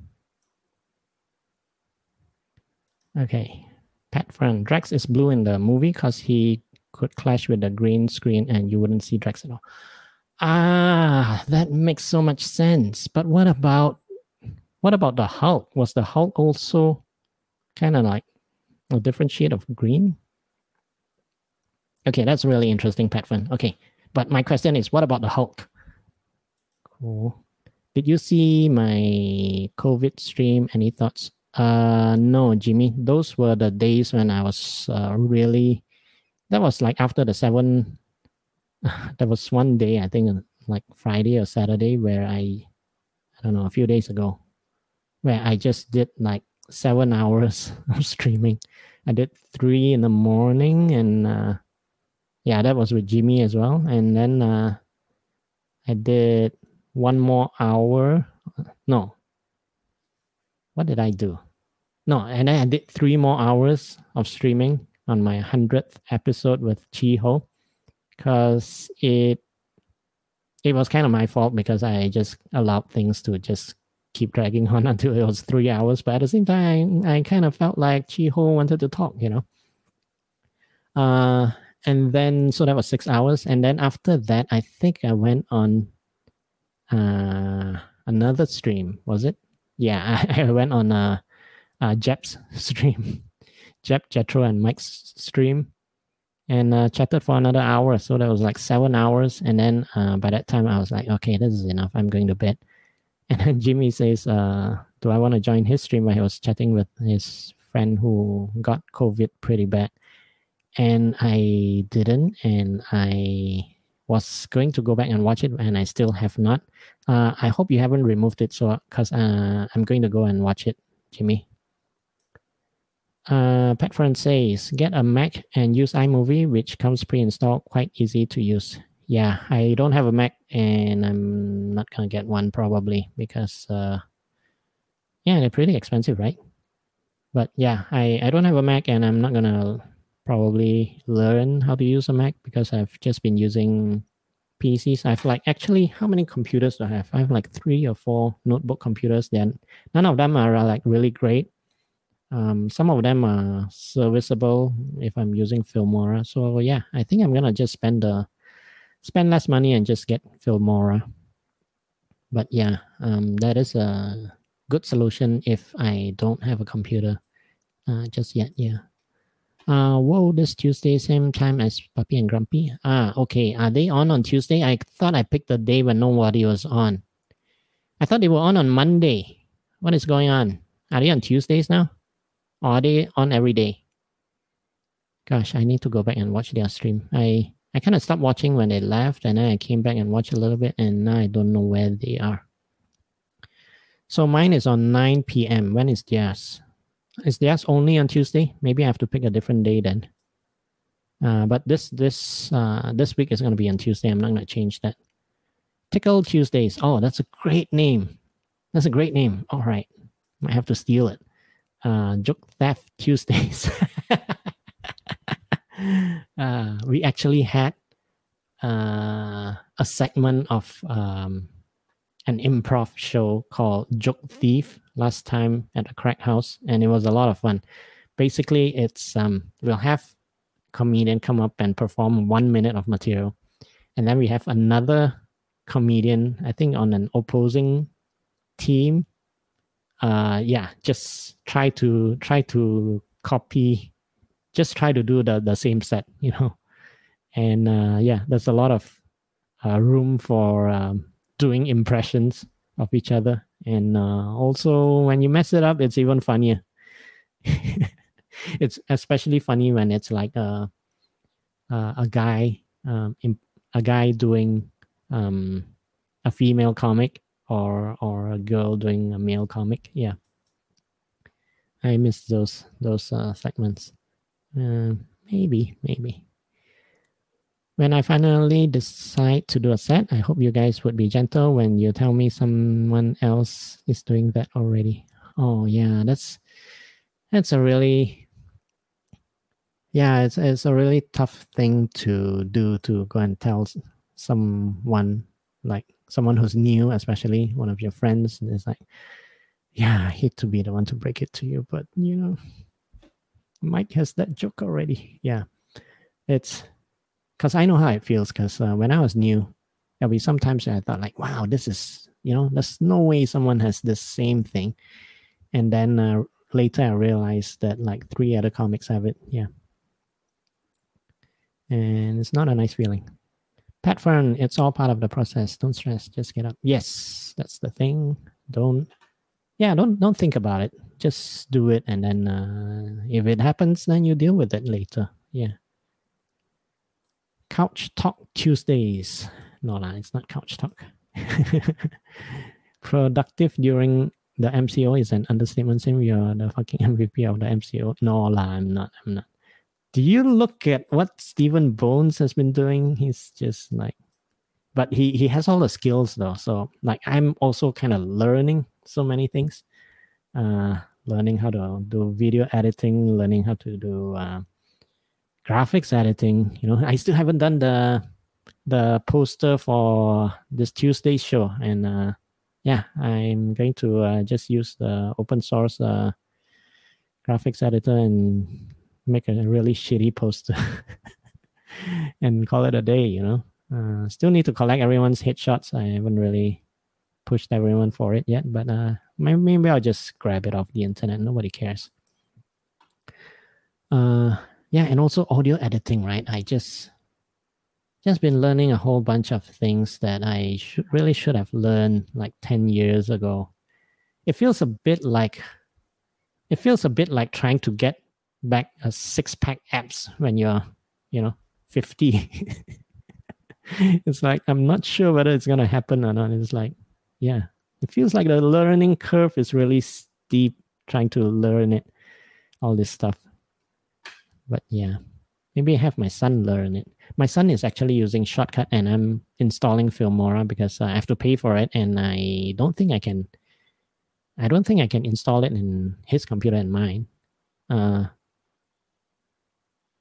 Okay. Pat friend Drax is blue in the movie because he could clash with the green screen and you wouldn't see Drax at all. Ah, that makes so much sense. But what about what about the Hulk? Was the Hulk also kind of like a different shade of green? Okay, that's really interesting, Patfin. Okay, but my question is, what about the Hulk? Cool. Did you see my COVID stream? Any thoughts? Uh, no, Jimmy. Those were the days when I was uh, really that was like after the seven there was one day i think like friday or saturday where i i don't know a few days ago where i just did like seven hours of streaming i did three in the morning and uh yeah that was with jimmy as well and then uh i did one more hour no what did i do no and i did three more hours of streaming on my 100th episode with Chi Ho because it it was kind of my fault because I just allowed things to just keep dragging on until it was three hours. But at the same time, I, kind of felt like Chi Ho wanted to talk, you know. Uh, and then so that was six hours, and then after that, I think I went on uh another stream. Was it? Yeah, I, I went on a, a Jep's stream Jeb, Jethro, and Mike's stream and uh, chatted for another hour. So that was like seven hours. And then uh, by that time, I was like, okay, this is enough. I'm going to bed. And then Jimmy says, uh, do I want to join his stream? Where he was chatting with his friend who got COVID pretty bad. And I didn't. And I was going to go back and watch it, and I still have not. Uh, I hope you haven't removed it, so because uh, I'm going to go and watch it, Jimmy. Uh, Pat Friend says, get a Mac and use iMovie, which comes pre-installed, quite easy to use. Yeah, I don't have a Mac and I'm not gonna get one probably because uh, yeah, they're pretty expensive, right? But yeah, I, I don't have a Mac and I'm not gonna probably learn how to use a Mac because I've just been using PCs. I've like actually how many computers do I have? I have like three or four notebook computers. Then none of them are like really great um, some of them are serviceable if I'm using Filmora. So yeah, I think I'm gonna just spend the spend less money and just get Filmora. But yeah, um, that is a good solution if I don't have a computer uh, just yet. Yeah. Uh, whoa, this Tuesday, same time as Puppy and Grumpy. Ah, okay. Are they on on Tuesday? I thought I picked the day when nobody was on. I thought they were on on Monday. What is going on? Are they on Tuesdays now? are they on every day? Gosh, I need to go back and watch their stream. I I kind of stopped watching when they left, and then I came back and watched a little bit, and now I don't know where they are. So mine is on 9 p.m. When is theirs? Is theirs only on Tuesday? Maybe I have to pick a different day then. Uh, but this this uh, this week is going to be on Tuesday. I'm not going to change that. Tickle Tuesdays. Oh, that's a great name. That's a great name. All right, might have to steal it uh, Joke Theft Tuesdays. uh, we actually had uh, a segment of um, an improv show called Joke Thief last time at the Crack House, and it was a lot of fun. Basically, it's um, we'll have comedian come up and perform one minute of material, and then we have another comedian, I think on an opposing team, uh, yeah, just try to try to copy, just try to do the the same set, you know, and uh, yeah, there's a lot of uh, room for um, doing impressions of each other, and uh, also when you mess it up, it's even funnier. it's especially funny when it's like a a, a guy um, a guy doing um, a female comic or or a girl doing a male comic. Yeah, I miss those those uh, segments. Uh, maybe maybe when I finally decide to do a set, I hope you guys would be gentle when you tell me someone else is doing that already. Oh yeah, that's that's a really yeah, it's it's a really tough thing to do to go and tell someone like someone who's new, especially one of your friends, and it's like, yeah, I hate to be the one to break it to you, but you know, Mike has that joke already. Yeah, it's because I know how it feels. Because uh, when I was new, there'll be sometimes I thought like, wow, this is you know, there's no way someone has the same thing, and then uh, later I realized that like three other comics have it. Yeah, and it's not a nice feeling. Pat Fern, it's all part of the process. Don't stress. Just get up. Yes, that's the thing. Don't, yeah, don't don't think about it. Just do it, and then uh, if it happens, then you deal with it later. Yeah. Couch Talk Tuesdays. No, lah, it's not Couch Talk. Productive during the MCO is an understatement. Saying you're the fucking MVP of the MCO. No, lah, I'm not. I'm not do you look at what Stephen Bones has been doing? He's just like, but he he has all the skills though. So like I'm also kind of learning so many things, uh, learning how to do video editing, learning how to do uh, graphics editing. You know, I still haven't done the the poster for this Tuesday show, and uh, yeah, I'm going to uh, just use the open source uh, graphics editor and make a really shitty poster and call it a day, you know. Uh, still need to collect everyone's headshots. I haven't really pushed everyone for it yet, but uh, maybe, maybe I'll just grab it off the internet. Nobody cares. Uh, yeah, and also audio editing, right? I just just been learning a whole bunch of things that I should really should have learned like 10 years ago. It feels a bit like it feels a bit like trying to get back a six pack abs when you're, you know, 50. it's like, I'm not sure whether it's going to happen or not. It's like, yeah, it feels like the learning curve is really steep trying to learn it, all this stuff. But yeah, maybe I have my son learn it. My son is actually using Shotcut and I'm installing Filmora because I have to pay for it and I don't think I can. I don't think I can install it in his computer and mine. Uh,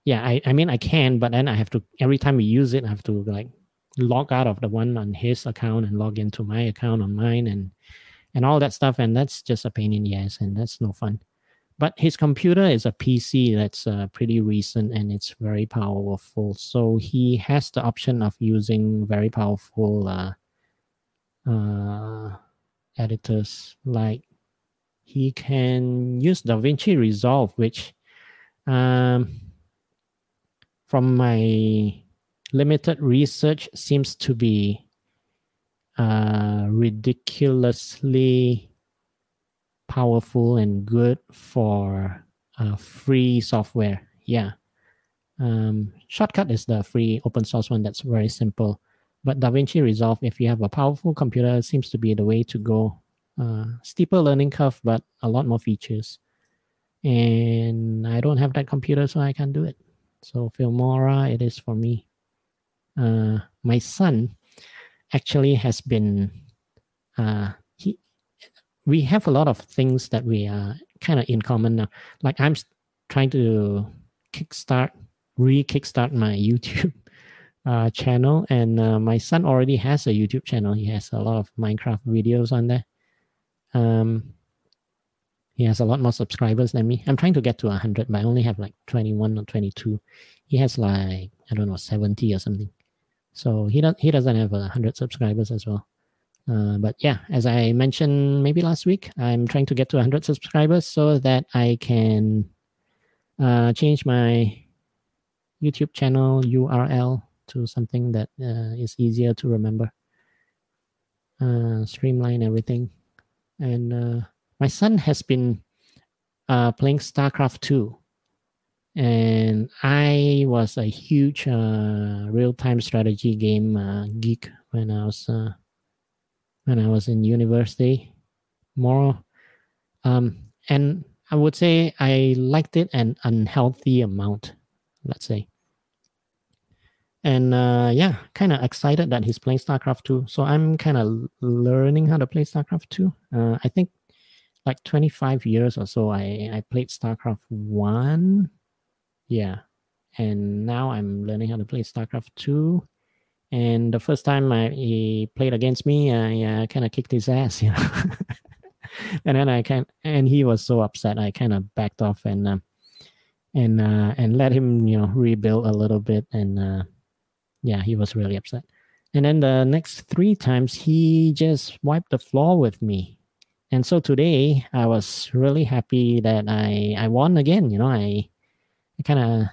yeah, I, I mean I can, but then I have to every time we use it, I have to like log out of the one on his account and log into my account on mine and and all that stuff, and that's just a pain in the ass, and that's no fun. But his computer is a PC that's uh, pretty recent and it's very powerful, so he has the option of using very powerful uh, uh, editors. Like he can use DaVinci Resolve, which um, from my limited research seems to be uh, ridiculously powerful and good for uh, free software. Yeah. Um, Shotcut is the free open source one that's very simple. But DaVinci Resolve, if you have a powerful computer, seems to be the way to go. Uh, steeper learning curve, but a lot more features. And I don't have that computer, so I can't do it. So Filmora, it is for me. Uh, my son actually has been uh. We have a lot of things that we are kind of in common now. Like I'm trying to kickstart, re-kickstart my YouTube uh, channel, and uh, my son already has a YouTube channel. He has a lot of Minecraft videos on there. Um, he has a lot more subscribers than me. I'm trying to get to 100, but I only have like 21 or 22. He has like, I don't know, 70 or something. So he does he doesn't have a hundred subscribers as well. Uh, but yeah, as I mentioned maybe last week, I'm trying to get to 100 subscribers so that I can uh, change my YouTube channel URL to something that uh, is easier to remember, uh, streamline everything. And uh, my son has been playing StarCraft 2. And I was a huge real time strategy game geek when I was when I was in university more. Um, and I would say I liked it an unhealthy amount, let's say. And uh, yeah, kind of excited that he's playing StarCraft 2. So I'm kind of learning how to play StarCraft 2. Uh, I think like 25 years or so, I, I played StarCraft 1. Yeah. And now I'm learning how to play StarCraft 2 and the first time I, he played against me, I uh, kind of kicked his ass, you know. and then I can, and he was so upset. I kind of backed off and uh, and uh, and let him, you know, rebuild a little bit. And uh, yeah, he was really upset. And then the next three times, he just wiped the floor with me. And so today, I was really happy that I I won again. You know, I I kind of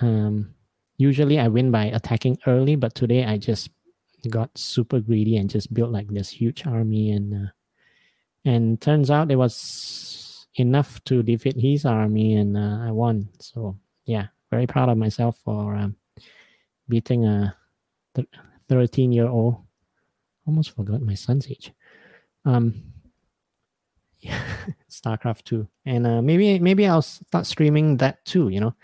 um usually I win by attacking early, but today I just got super greedy and just built like this huge army and uh, and turns out it was enough to defeat his army and uh, I won. So yeah, very proud of myself for um, beating a 13 year old. Almost forgot my son's age. Um, StarCraft 2. And uh, maybe maybe I'll start streaming that too, you know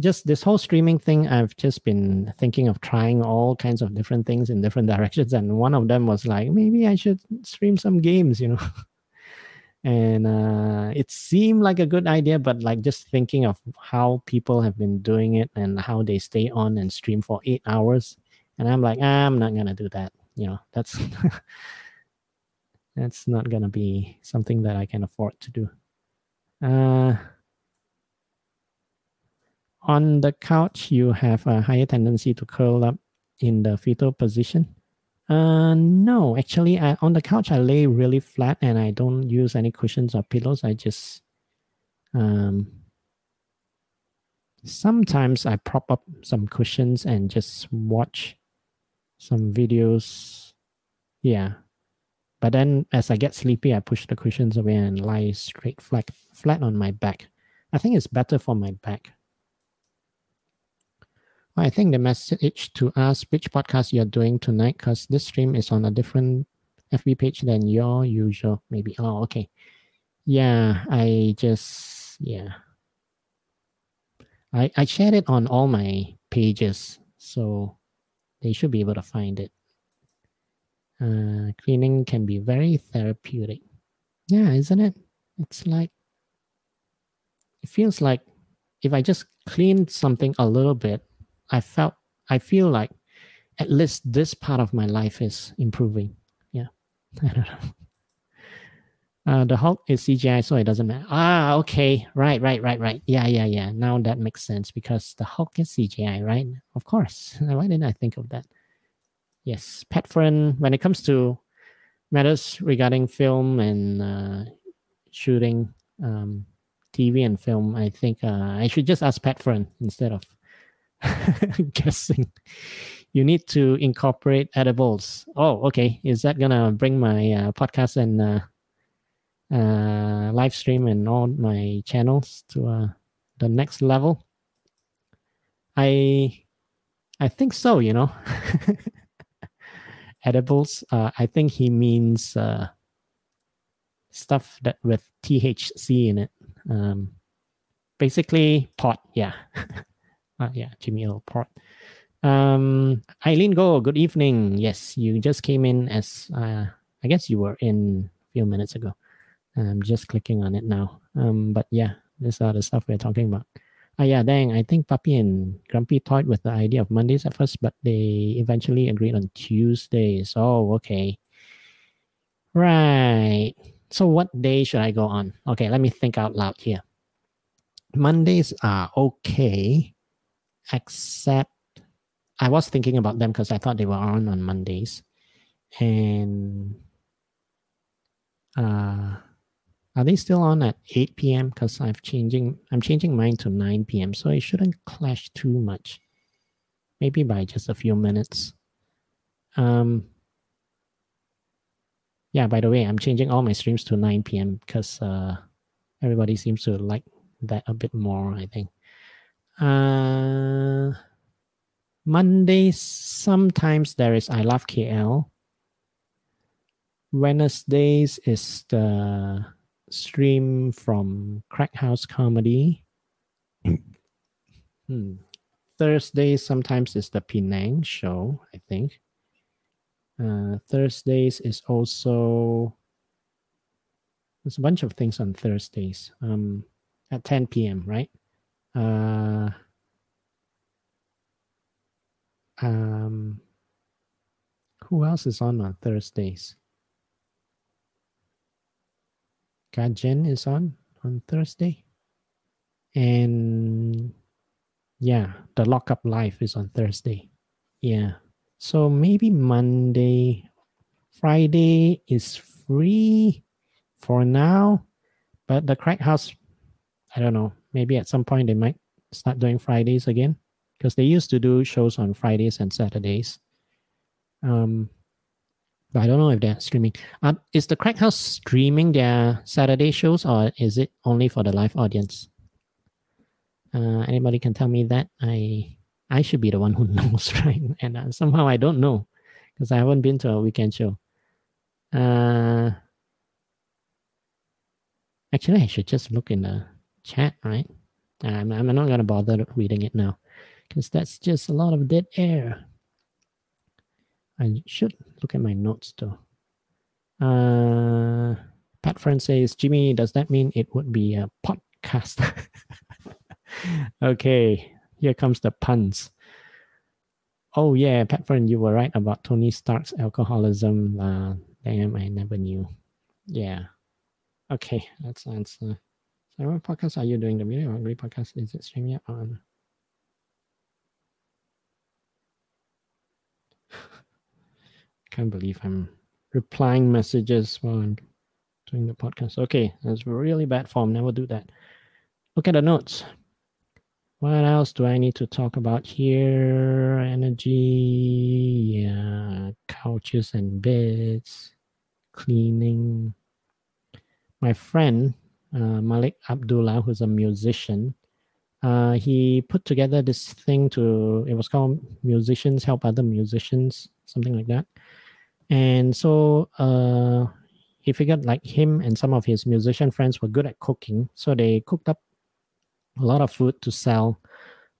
just this whole streaming thing, I've just been thinking of trying all kinds of different things in different directions. And one of them was like, maybe I should stream some games, you know. and uh, it seemed like a good idea, but like just thinking of how people have been doing it and how they stay on and stream for eight hours. And I'm like, ah, I'm not gonna do that. You know, that's that's not gonna be something that I can afford to do. Uh on the couch, you have a higher tendency to curl up in the fetal position. Uh, no, actually, I, on the couch, I lay really flat and I don't use any cushions or pillows. I just, um, sometimes I prop up some cushions and just watch some videos. Yeah. But then as I get sleepy, I push the cushions away and lie straight flat, flat on my back. I think it's better for my back. I think the message to ask which podcast you're doing tonight, because this stream is on a different FB page than your usual. Maybe. Oh, okay. Yeah, I just yeah. I I shared it on all my pages, so they should be able to find it. Uh, cleaning can be very therapeutic. Yeah, isn't it? It's like it feels like if I just clean something a little bit, I felt I feel like at least this part of my life is improving. Yeah, I don't know. Uh, the Hulk is CGI, so it doesn't matter. Ah, okay, right, right, right, right. Yeah, yeah, yeah. Now that makes sense because the Hulk is CGI, right? Of course. Why didn't I think of that? Yes, Pat friend. When it comes to matters regarding film and uh, shooting um, TV and film, I think uh, I should just ask Pat Friend instead of guessing. You need to incorporate edibles. Oh, okay. Is that gonna bring my uh, podcast and uh, uh, live stream and all my channels to uh, the next level? I I think so. You know, edibles. Uh, I think he means uh, stuff that with THC in it. Um, basically pot. Yeah. Uh, yeah, Jimmy Earl Port. Um, Eileen Go, good evening. Yes, you just came in as uh, I guess you were in a few minutes ago. I'm just clicking on it now. Um, but yeah, these are the stuff we're talking about. Ah, yeah, dang. I think Puppy and Grumpy toyed with the idea of Mondays at first, but they eventually agreed on Tuesdays. Oh, okay. Right. So, what day should I go on? Okay, let me think out loud here. Mondays are okay except I was thinking about them because I thought they were on on Mondays, and uh, are they still on at 8 p.m. Because I'm changing I'm changing mine to 9 p.m. So it shouldn't clash too much. Maybe by just a few minutes. Um, yeah, by the way, I'm changing all my streams to 9 p.m. because uh, everybody seems to like that a bit more, I think. Uh, Mondays, sometimes there is I Love KL. Wednesdays is the stream from Crack House Comedy. hmm. Thursday sometimes is the Penang show, I think. Uh, Thursdays is also there's a bunch of things on Thursdays. Um, at 10 p.m. Right? Uh, um, who else is on on Thursdays? Gajen is on on Thursday, and yeah, the lockup live is on Thursday. Yeah, so maybe Monday, Friday is free for now, but the crack house, I don't know. Maybe at some point they might start doing Fridays again because they used to do shows on Fridays and Saturdays. Um, but I don't know if they're streaming. Uh, is the Crack House streaming their Saturday shows or is it only for the live audience? Uh, anybody can tell me that. I I should be the one who knows, right? And uh, somehow I don't know because I haven't been to a weekend show. Uh, actually, I should just look in the chat, right? I'm, I'm not going to bother reading it now because that's just a lot of dead air. I should look at my notes though. Uh, Pat Friend says, Jimmy, does that mean it would be a podcast? okay, here comes the puns. Oh yeah, Pat Friend, you were right about Tony Stark's alcoholism. Uh, damn, I never knew. Yeah. Okay, let's answer. So what podcast are you doing? The video or podcast? Is it streaming? On can't believe I'm replying messages while I'm doing the podcast. Okay, that's really bad form. Never do that. Look at the notes. What else do I need to talk about here? Energy, yeah, couches and beds, cleaning. My friend uh, Malik Abdullah, who's a musician, uh, he put together this thing to it was called musicians help other musicians something like that. And so uh, he figured like him and some of his musician friends were good at cooking so they cooked up a lot of food to sell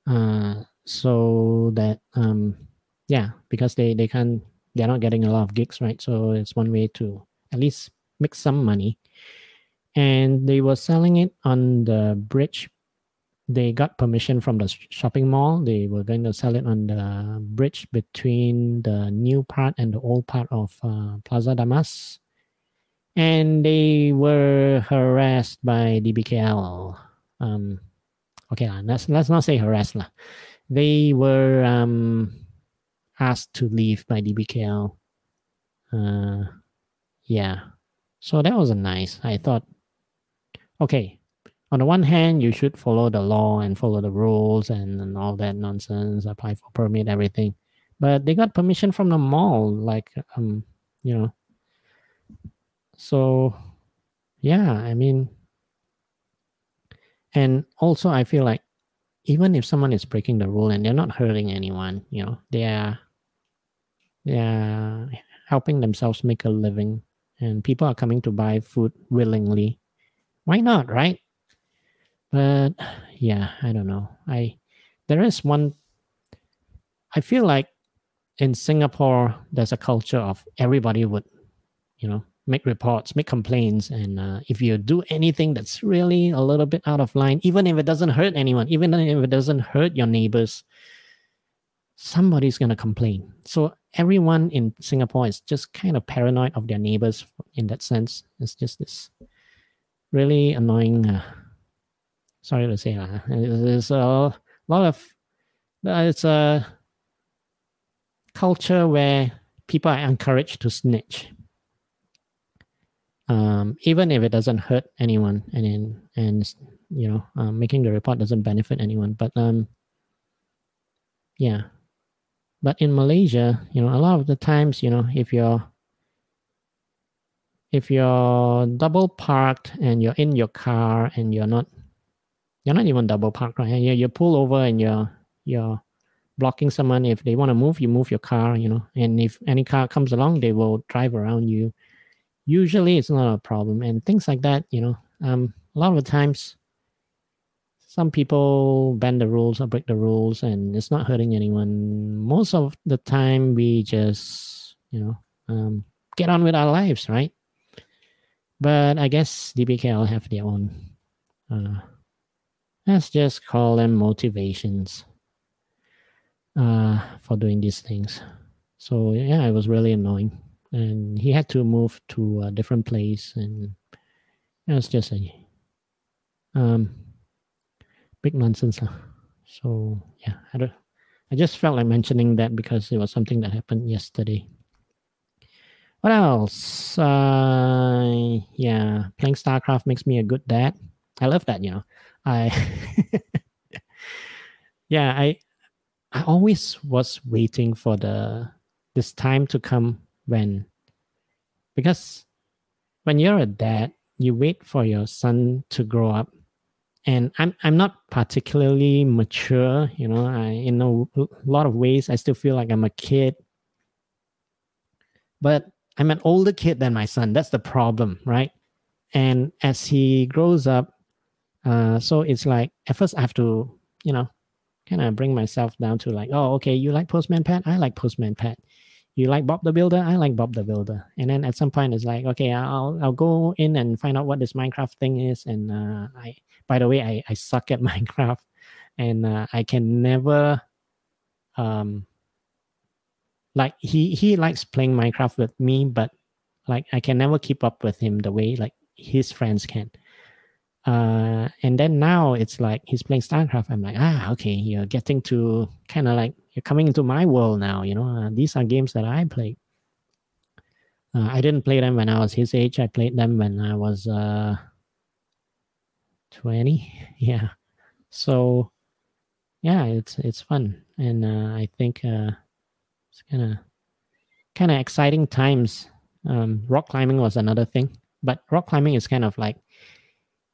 uh, so that um, yeah because they they can't they're not getting a lot of gigs right? So it's one way to at least make some money and they were selling it on the bridge they got permission from the shopping mall. They were going to sell it on the bridge between the new part and the old part of uh, Plaza Damas. And they were harassed by DBKL. Um, okay, let's, let's not say harassed. Lah. They were um, asked to leave by DBKL. Uh, yeah. So that was nice. I thought, okay, on the one hand, you should follow the law and follow the rules and, and all that nonsense, apply for permit, everything. But they got permission from the mall, like um, you know. So yeah, I mean and also I feel like even if someone is breaking the rule and they're not hurting anyone, you know, they are they are helping themselves make a living and people are coming to buy food willingly. Why not, right? But yeah, I don't know. I there is one I feel like in Singapore there's a culture of everybody would, you know, make reports, make complaints, and uh, if you do anything that's really a little bit out of line, even if it doesn't hurt anyone, even if it doesn't hurt your neighbors, somebody's gonna complain. So everyone in Singapore is just kind of paranoid of their neighbors in that sense. It's just this really annoying uh, sorry to say that. There's a lot of it's a culture where people are encouraged to snitch. Um, even if it doesn't hurt anyone and in, and you know um, making the report doesn't benefit anyone. But um yeah. But in malaysia you know a lot of the times you know if you're if you're double parked and you're in your car and you're not you're not even double parked right? You, you pull over and you're you're blocking someone. If they want to move you move your car you know and if any car comes along they will drive around you. Usually it's not a problem and things like that you know um a lot of the times some people bend the rules or break the rules and it's not hurting anyone. Most of the time we just you know um, get on with our lives right but i guess dbkl have their own uh, let's just call them motivations uh, for doing these things so yeah it was really annoying and he had to move to a different place and it was just a um big nonsense. So yeah, I don't, I just felt like mentioning that because it was something that happened yesterday. What else? Uh, yeah, playing StarCraft makes me a good dad. I love that, you know. I yeah, I I always was waiting for the this time to come when because when you're a dad, you wait for your son to grow up and I'm I'm not particularly mature. You know, I in a lot of ways I still feel like I'm a kid, but I'm an older kid than my son. That's the problem, right? And as he grows up, uh, so it's like at first I have to, you know, kind of bring myself down to like, oh, okay, you like Postman Pat, I like Postman Pat you like Bob the Builder? I like Bob the Builder. And then at some point, it's like, okay, I'll I'll go in and find out what this Minecraft thing is. And uh, I, by the way, I I suck at Minecraft, and uh, I can never, um, like he he likes playing Minecraft with me, but like I can never keep up with him the way like his friends can. Uh, and then now it's like he's playing StarCraft. I'm like, ah, okay, you're getting to kind of like you're coming into my world now. You know, uh, these are games that I play. Uh, I didn't play them when I was his age. I played them when I was uh, 20. Yeah. So, yeah, it's it's fun, and uh, I think uh, it's kind of kind of exciting times. Um, rock climbing was another thing, but rock climbing is kind of like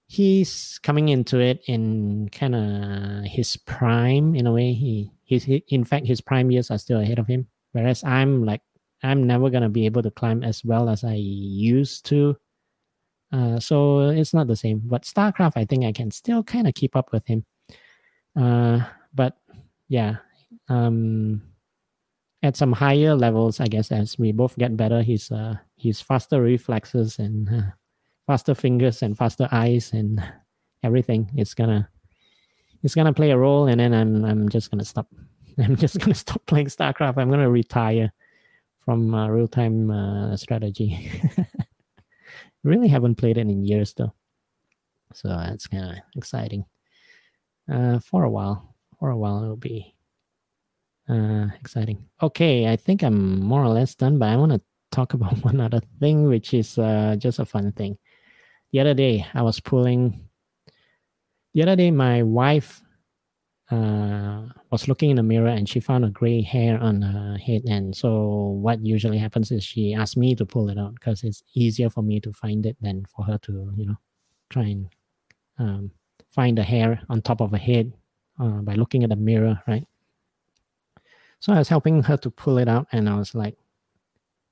he's coming into it in kind of his prime in a way. He he's he, in fact his prime years are still ahead of him, whereas I'm like I'm never gonna be able to climb as well as I used to. Uh, so it's not the same. But StarCraft, I think I can still kind of keep up with him. Uh, but yeah, um, at some higher levels, I guess as we both get better, his uh, his faster reflexes and uh, faster fingers and faster eyes and everything. It's gonna it's gonna play a role and then i'm i'm just gonna stop. I'm just gonna stop playing starcraft. I'm gonna retire from uh, real-time uh, strategy. Really haven't played it in years though. So that's kind of exciting. Uh, for a while for a while it'll be uh, exciting okay i think i'm more or less done but i want to talk about one other thing which is uh, just a fun thing the other day I was pulling. The other day, my wife uh, was looking in the mirror and she found a gray hair on her head. And so, what usually happens is she asked me to pull it out because it's easier for me to find it than for her to, you know, try and um, find the hair on top of her head uh, by looking at the mirror, right? So I was helping her to pull it out, and I was like,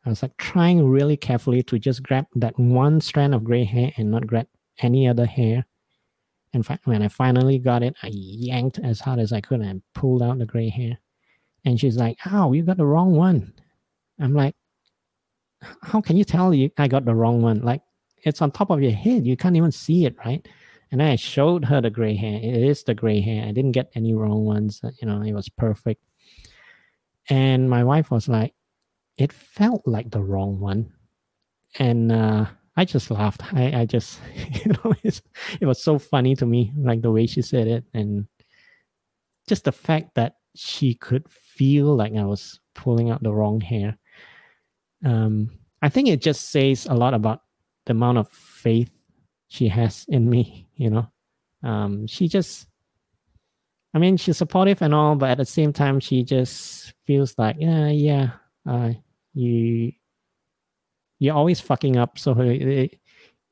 I was like trying really carefully to just grab that one strand of gray hair and not grab any other hair. And fi- when I finally got it, I yanked as hard as I could and pulled out the gray hair. And she's like, "Oh, you got the wrong one." I'm like, "How can you tell you I got the wrong one? Like it's on top of your head. You can't even see it, right?" And I showed her the gray hair. It is the gray hair. I didn't get any wrong ones. You know, it was perfect. And my wife was like, it felt like the wrong one. And uh, I just laughed. I, I just, you know, it was so funny to me, like the way she said it. And just the fact that she could feel like I was pulling out the wrong hair. Um, I think it just says a lot about the amount of faith she has in me. You know, um, she just, I mean, she's supportive and all, but at the same time, she just feels like, yeah, yeah, uh, you, you're always fucking up. So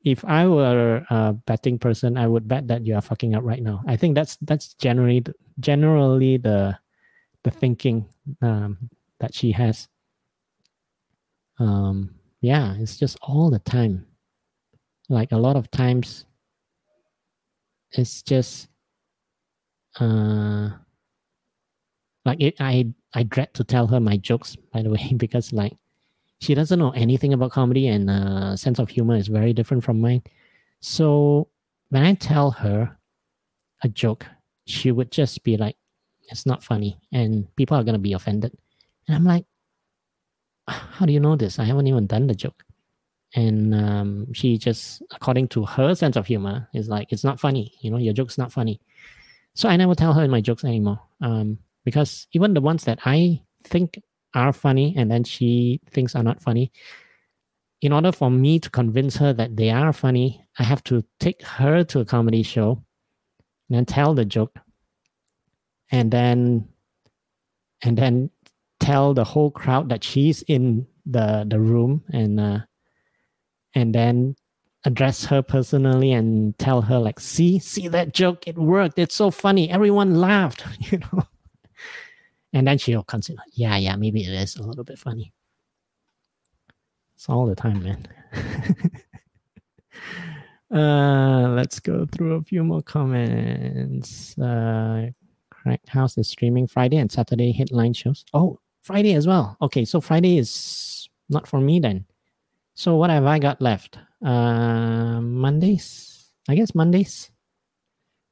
if I were a betting person, I would bet that you are fucking up right now. I think that's that's generally generally the the thinking um, that she has. Um, yeah, it's just all the time. Like a lot of times, it's just uh, like it, I I dread to tell her my jokes. By the way, because like she doesn't know anything about comedy and uh, sense of humor is very different from mine. So when I tell her a joke, she would just be like, "It's not funny," and people are gonna be offended. And I'm like, "How do you know this? I haven't even done the joke." And um, she just, according to her sense of humor, is like, "It's not funny. You know, your joke's not funny." So I never tell her my jokes anymore um, because even the ones that I think are funny and then she thinks are not funny in order for me to convince her that they are funny i have to take her to a comedy show and then tell the joke and then and then tell the whole crowd that she's in the the room and uh, and then address her personally and tell her like see see that joke it worked it's so funny everyone laughed you know and then she'll consider, yeah, yeah, maybe it is a little bit funny. It's all the time, man. uh, let's go through a few more comments. Uh, Crack House is streaming Friday and Saturday headline shows. Oh, Friday as well. Okay, so Friday is not for me then. So what have I got left? Uh, Mondays. I guess Mondays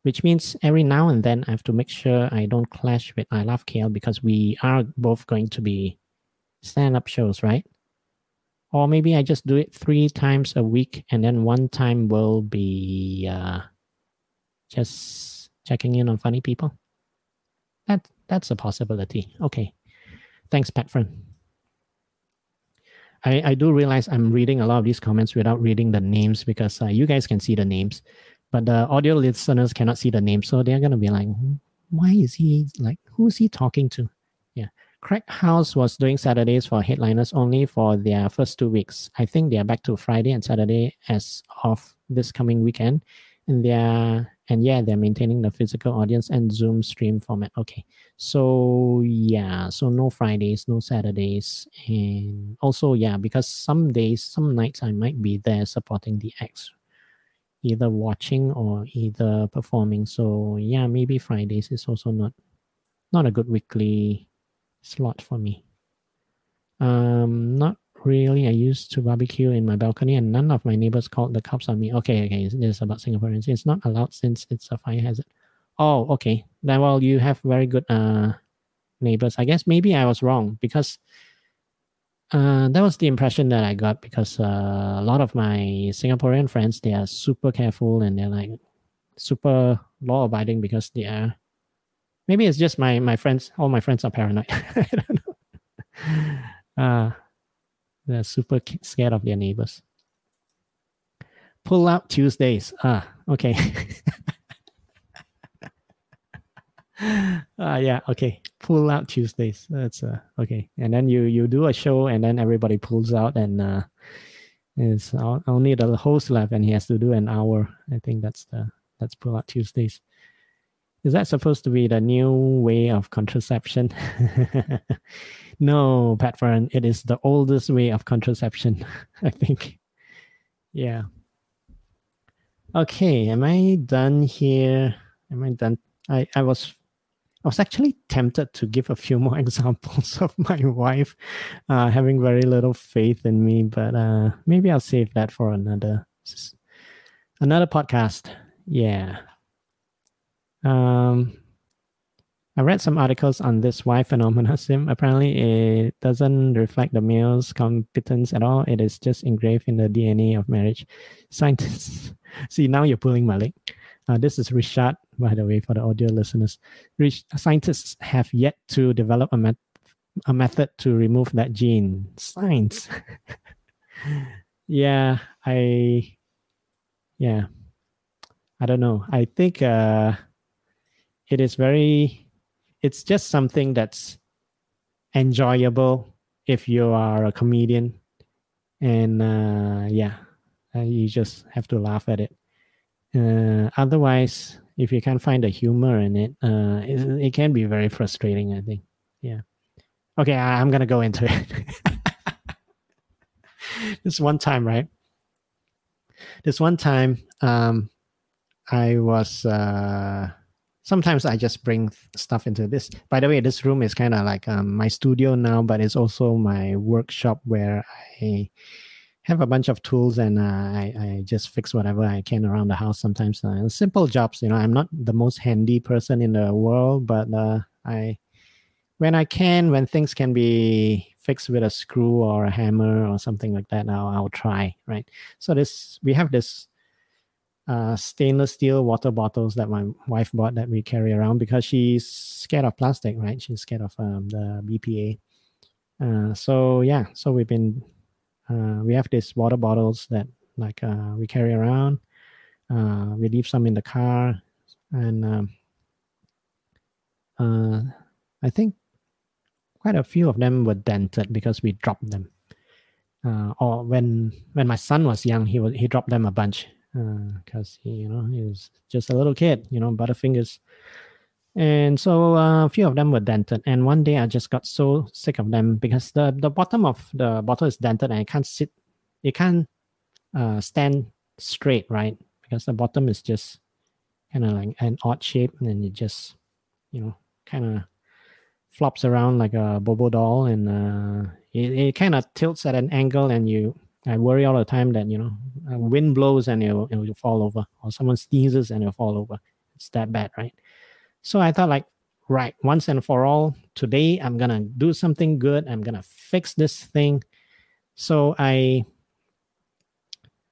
which means every now and then I have to make sure I don't clash with I Love KL because we are both going to be stand up shows, right? Or maybe I just do it three times a week and then one time will be uh, just checking in on funny people. That that's a possibility. Okay. Thanks, Pat Friend. I, I do realize I'm reading a lot of these comments without reading the names because uh, you guys can see the names but the audio listeners cannot see the names. so they're gonna be like, "Why is he like? Who's he talking to?" Yeah, Crack House was doing Saturdays for headliners only for their first two weeks. I think they are back to Friday and Saturday as of this coming weekend, and they're and yeah, they're maintaining the physical audience and Zoom stream format. Okay, so yeah, so no Fridays, no Saturdays, and also yeah, because some days, some nights I might be there supporting the acts either watching or either performing. So yeah, maybe Fridays is also not not a good weekly slot for me. Um, not really. I used to barbecue in my balcony, and none of my neighbors called the cops on me. Okay, okay, this is about Singaporeans. It's not allowed since it's a fire hazard. Oh, okay. Then well, you have very good uh neighbors. I guess maybe I was wrong because uh, that was the impression that I got because uh, a lot of my Singaporean friends they are super careful and they're like super law abiding because they are. Maybe it's just my my friends. All my friends are paranoid. I don't know. Uh, they're super scared of their neighbors. Pull out Tuesdays. Ah, okay. uh, yeah, okay. Pull out Tuesdays. That's uh okay. And then you you do a show and then everybody pulls out and uh it's only the host left and he has to do an hour. I think that's the that's pull out Tuesdays. Is that supposed to be the new way of contraception? no, Pat Friend, it is the oldest way of contraception, I think. Yeah. Okay, am I done here? Am I done? I, I was I was actually tempted to give a few more examples of my wife uh, having very little faith in me, but uh, maybe I'll save that for another another podcast. Yeah. Um, I read some articles on this Y phenomena sim. Apparently, it doesn't reflect the male's competence at all. It is just engraved in the DNA of marriage. Scientists, see now you're pulling my leg. Uh, this is Richard, by the way, for the audio listeners. Rich, scientists have yet to develop a met- a method to remove that gene. Science. yeah, I yeah. I don't know. I think uh it is very it's just something that's enjoyable if you are a comedian. And uh yeah uh, you just have to laugh at it. Uh, otherwise if you can't find the humor in it uh it, it can be very frustrating i think. Yeah. Okay I, i'm gonna go into it. This one time right? This one time um i was uh sometimes I just bring stuff into this. By the way, this room is kind of like um, my studio now, but it's also my workshop where I have a bunch of tools and uh, I, I just fix whatever I can around the house. Sometimes uh, simple jobs. You know, I'm not the most handy person in the world, but uh, I when I can, when things can be fixed with a screw or a hammer or something like that, I'll, I'll try. Right. So this we have this uh, stainless steel water bottles that my wife bought that we carry around because she's scared of plastic, right? She's scared of um, the BPA. Uh, so yeah, so we've been uh, we have these water bottles that like uh, we carry around. Uh, we leave some in the car, and um, I think quite a few of them were dented because we dropped them. Or when when my son was young, he was he dropped them a bunch because uh, you know he was just a little kid, you know, butterfingers. And so uh, a few of them were dented. And one day I just got so sick of them because the, the bottom of the bottle is dented and it can't sit, it can't uh, stand straight, right? Because the bottom is just kind of like an odd shape and it just, you know, kind of flops around like a bobo doll and uh, it, it kind of tilts at an angle and you I worry all the time that you know wind blows and it'll, it'll fall over, or someone sneezes and it'll fall over. It's that bad, right? So I thought like, right, once and for all, today I'm gonna do something good. I'm gonna fix this thing. So I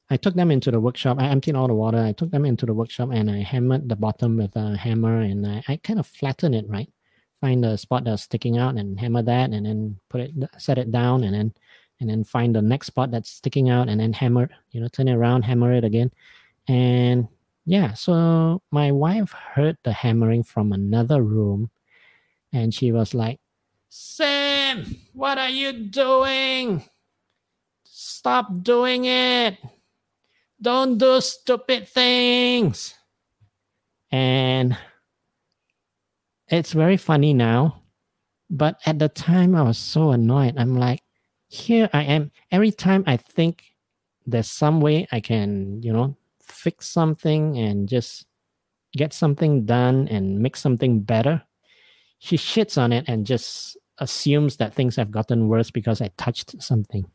I took them into the workshop. I emptied all the water. I took them into the workshop and I hammered the bottom with a hammer and I, I kind of flattened it, right? Find the spot that's sticking out and hammer that and then put it set it down and then and then find the next spot that's sticking out and then hammer, you know, turn it around, hammer it again. And yeah, so my wife heard the hammering from another room and she was like, Sam, what are you doing? Stop doing it. Don't do stupid things. And it's very funny now. But at the time, I was so annoyed. I'm like, here I am. Every time I think there's some way I can, you know, fix something and just get something done and make something better, she shits on it and just assumes that things have gotten worse because I touched something.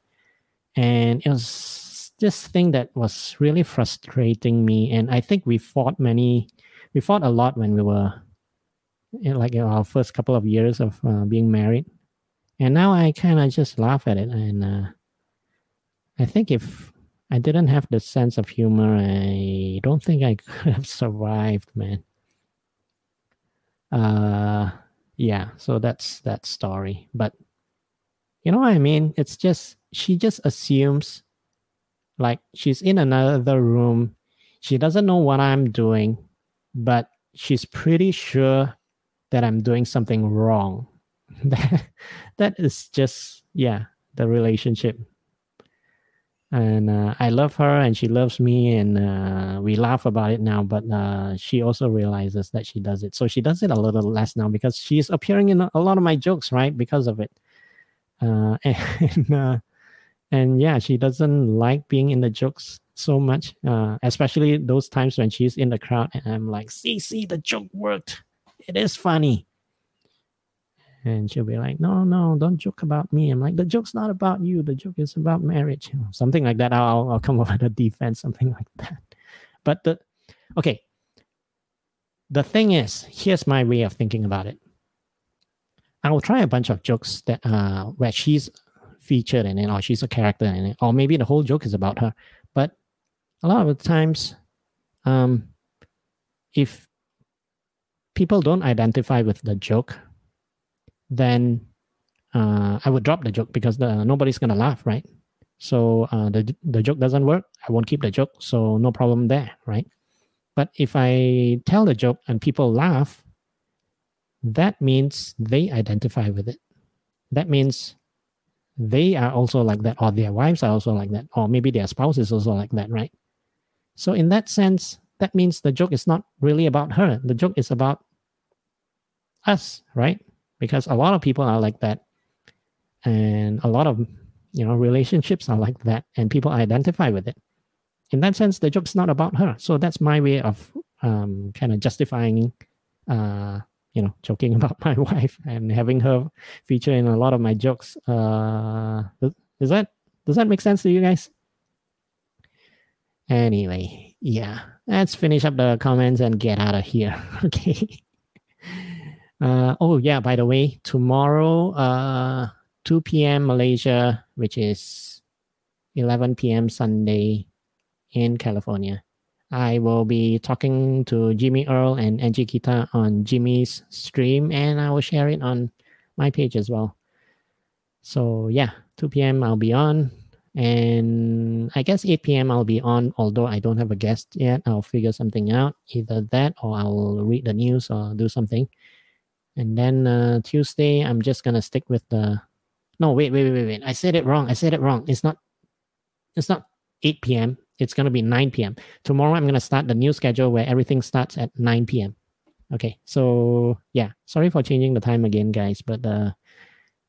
And it was this thing that was really frustrating me. And I think we fought many, we fought a lot when we were in like our first couple of years of uh, being married and now I kind of just laugh at it. And uh, I think if I didn't have the sense of humor, I don't think I could have survived, man. Uh, yeah. So that's that story. But you know what I mean? It's just she just assumes like she's in another room. She doesn't know what I'm doing, but she's pretty sure that I'm doing something wrong that that is just yeah the relationship. And uh, i love her and she loves me and uh, we laugh about it now but uh, she also realizes that she does it. So she does it a little less now because she's appearing in a, lot of my jokes right because of it. Uh, and uh, and yeah she doesn't like being in the jokes so much uh, especially those times when she's in the crowd and i'm like see see the joke worked. It is funny and she'll be like, "No, no, don't joke about me." I'm like, "The joke's not about you. The joke is about marriage." You know, something like that. I'll I'll come up with a defense, something like that. But the okay, the thing is, here's my way of thinking about it. I will try a bunch of jokes that uh where she's featured in it, or she's a character in it, or maybe the whole joke is about her. But a lot of the times, um, if people don't identify with the joke then uh, I would drop the joke because the, nobody's gonna laugh, right? So uh, the the joke doesn't work. I won't keep the joke, so no problem there, right? But if I tell the joke and people laugh, that means they identify with it. That means they are also like that, or their wives are also like that, or maybe their spouse is also like that, right? So in that sense, that means the joke is not really about her. The joke is about us, right? Because a lot of people are like that. And a lot of you know relationships are like that and people identify with it. In that sense, the joke's not about her. So that's my way of um, kind of justifying uh, you know, joking about my wife and having her feature in a lot of my jokes. Uh, does that does that make sense to you guys? Anyway, yeah, let's finish up the comments and get out of here. okay. Uh, oh yeah, by the way, tomorrow, uh, 2 p.m. Malaysia, which is 11 p.m. Sunday in California. I will be talking to Jimmy Earl and Angie Kita on Jimmy's stream, and I will share it on my page as well. So yeah, 2 p.m. I'll be on, and I guess 8 p.m. I'll be on. Although I don't have a guest yet, I'll figure something out. Either that, or I'll read the news or do something. And then uh, Tuesday, I'm just gonna stick with the. No, wait, wait, wait, wait. Wait. I said it wrong. I said it wrong. It's not. It's not 8 p.m it's to be 9 p.m. Tomorrow, I'm to start the new schedule where everything starts at 9 p.m. Okay, so yeah, sorry for changing the time again, guys, but uh,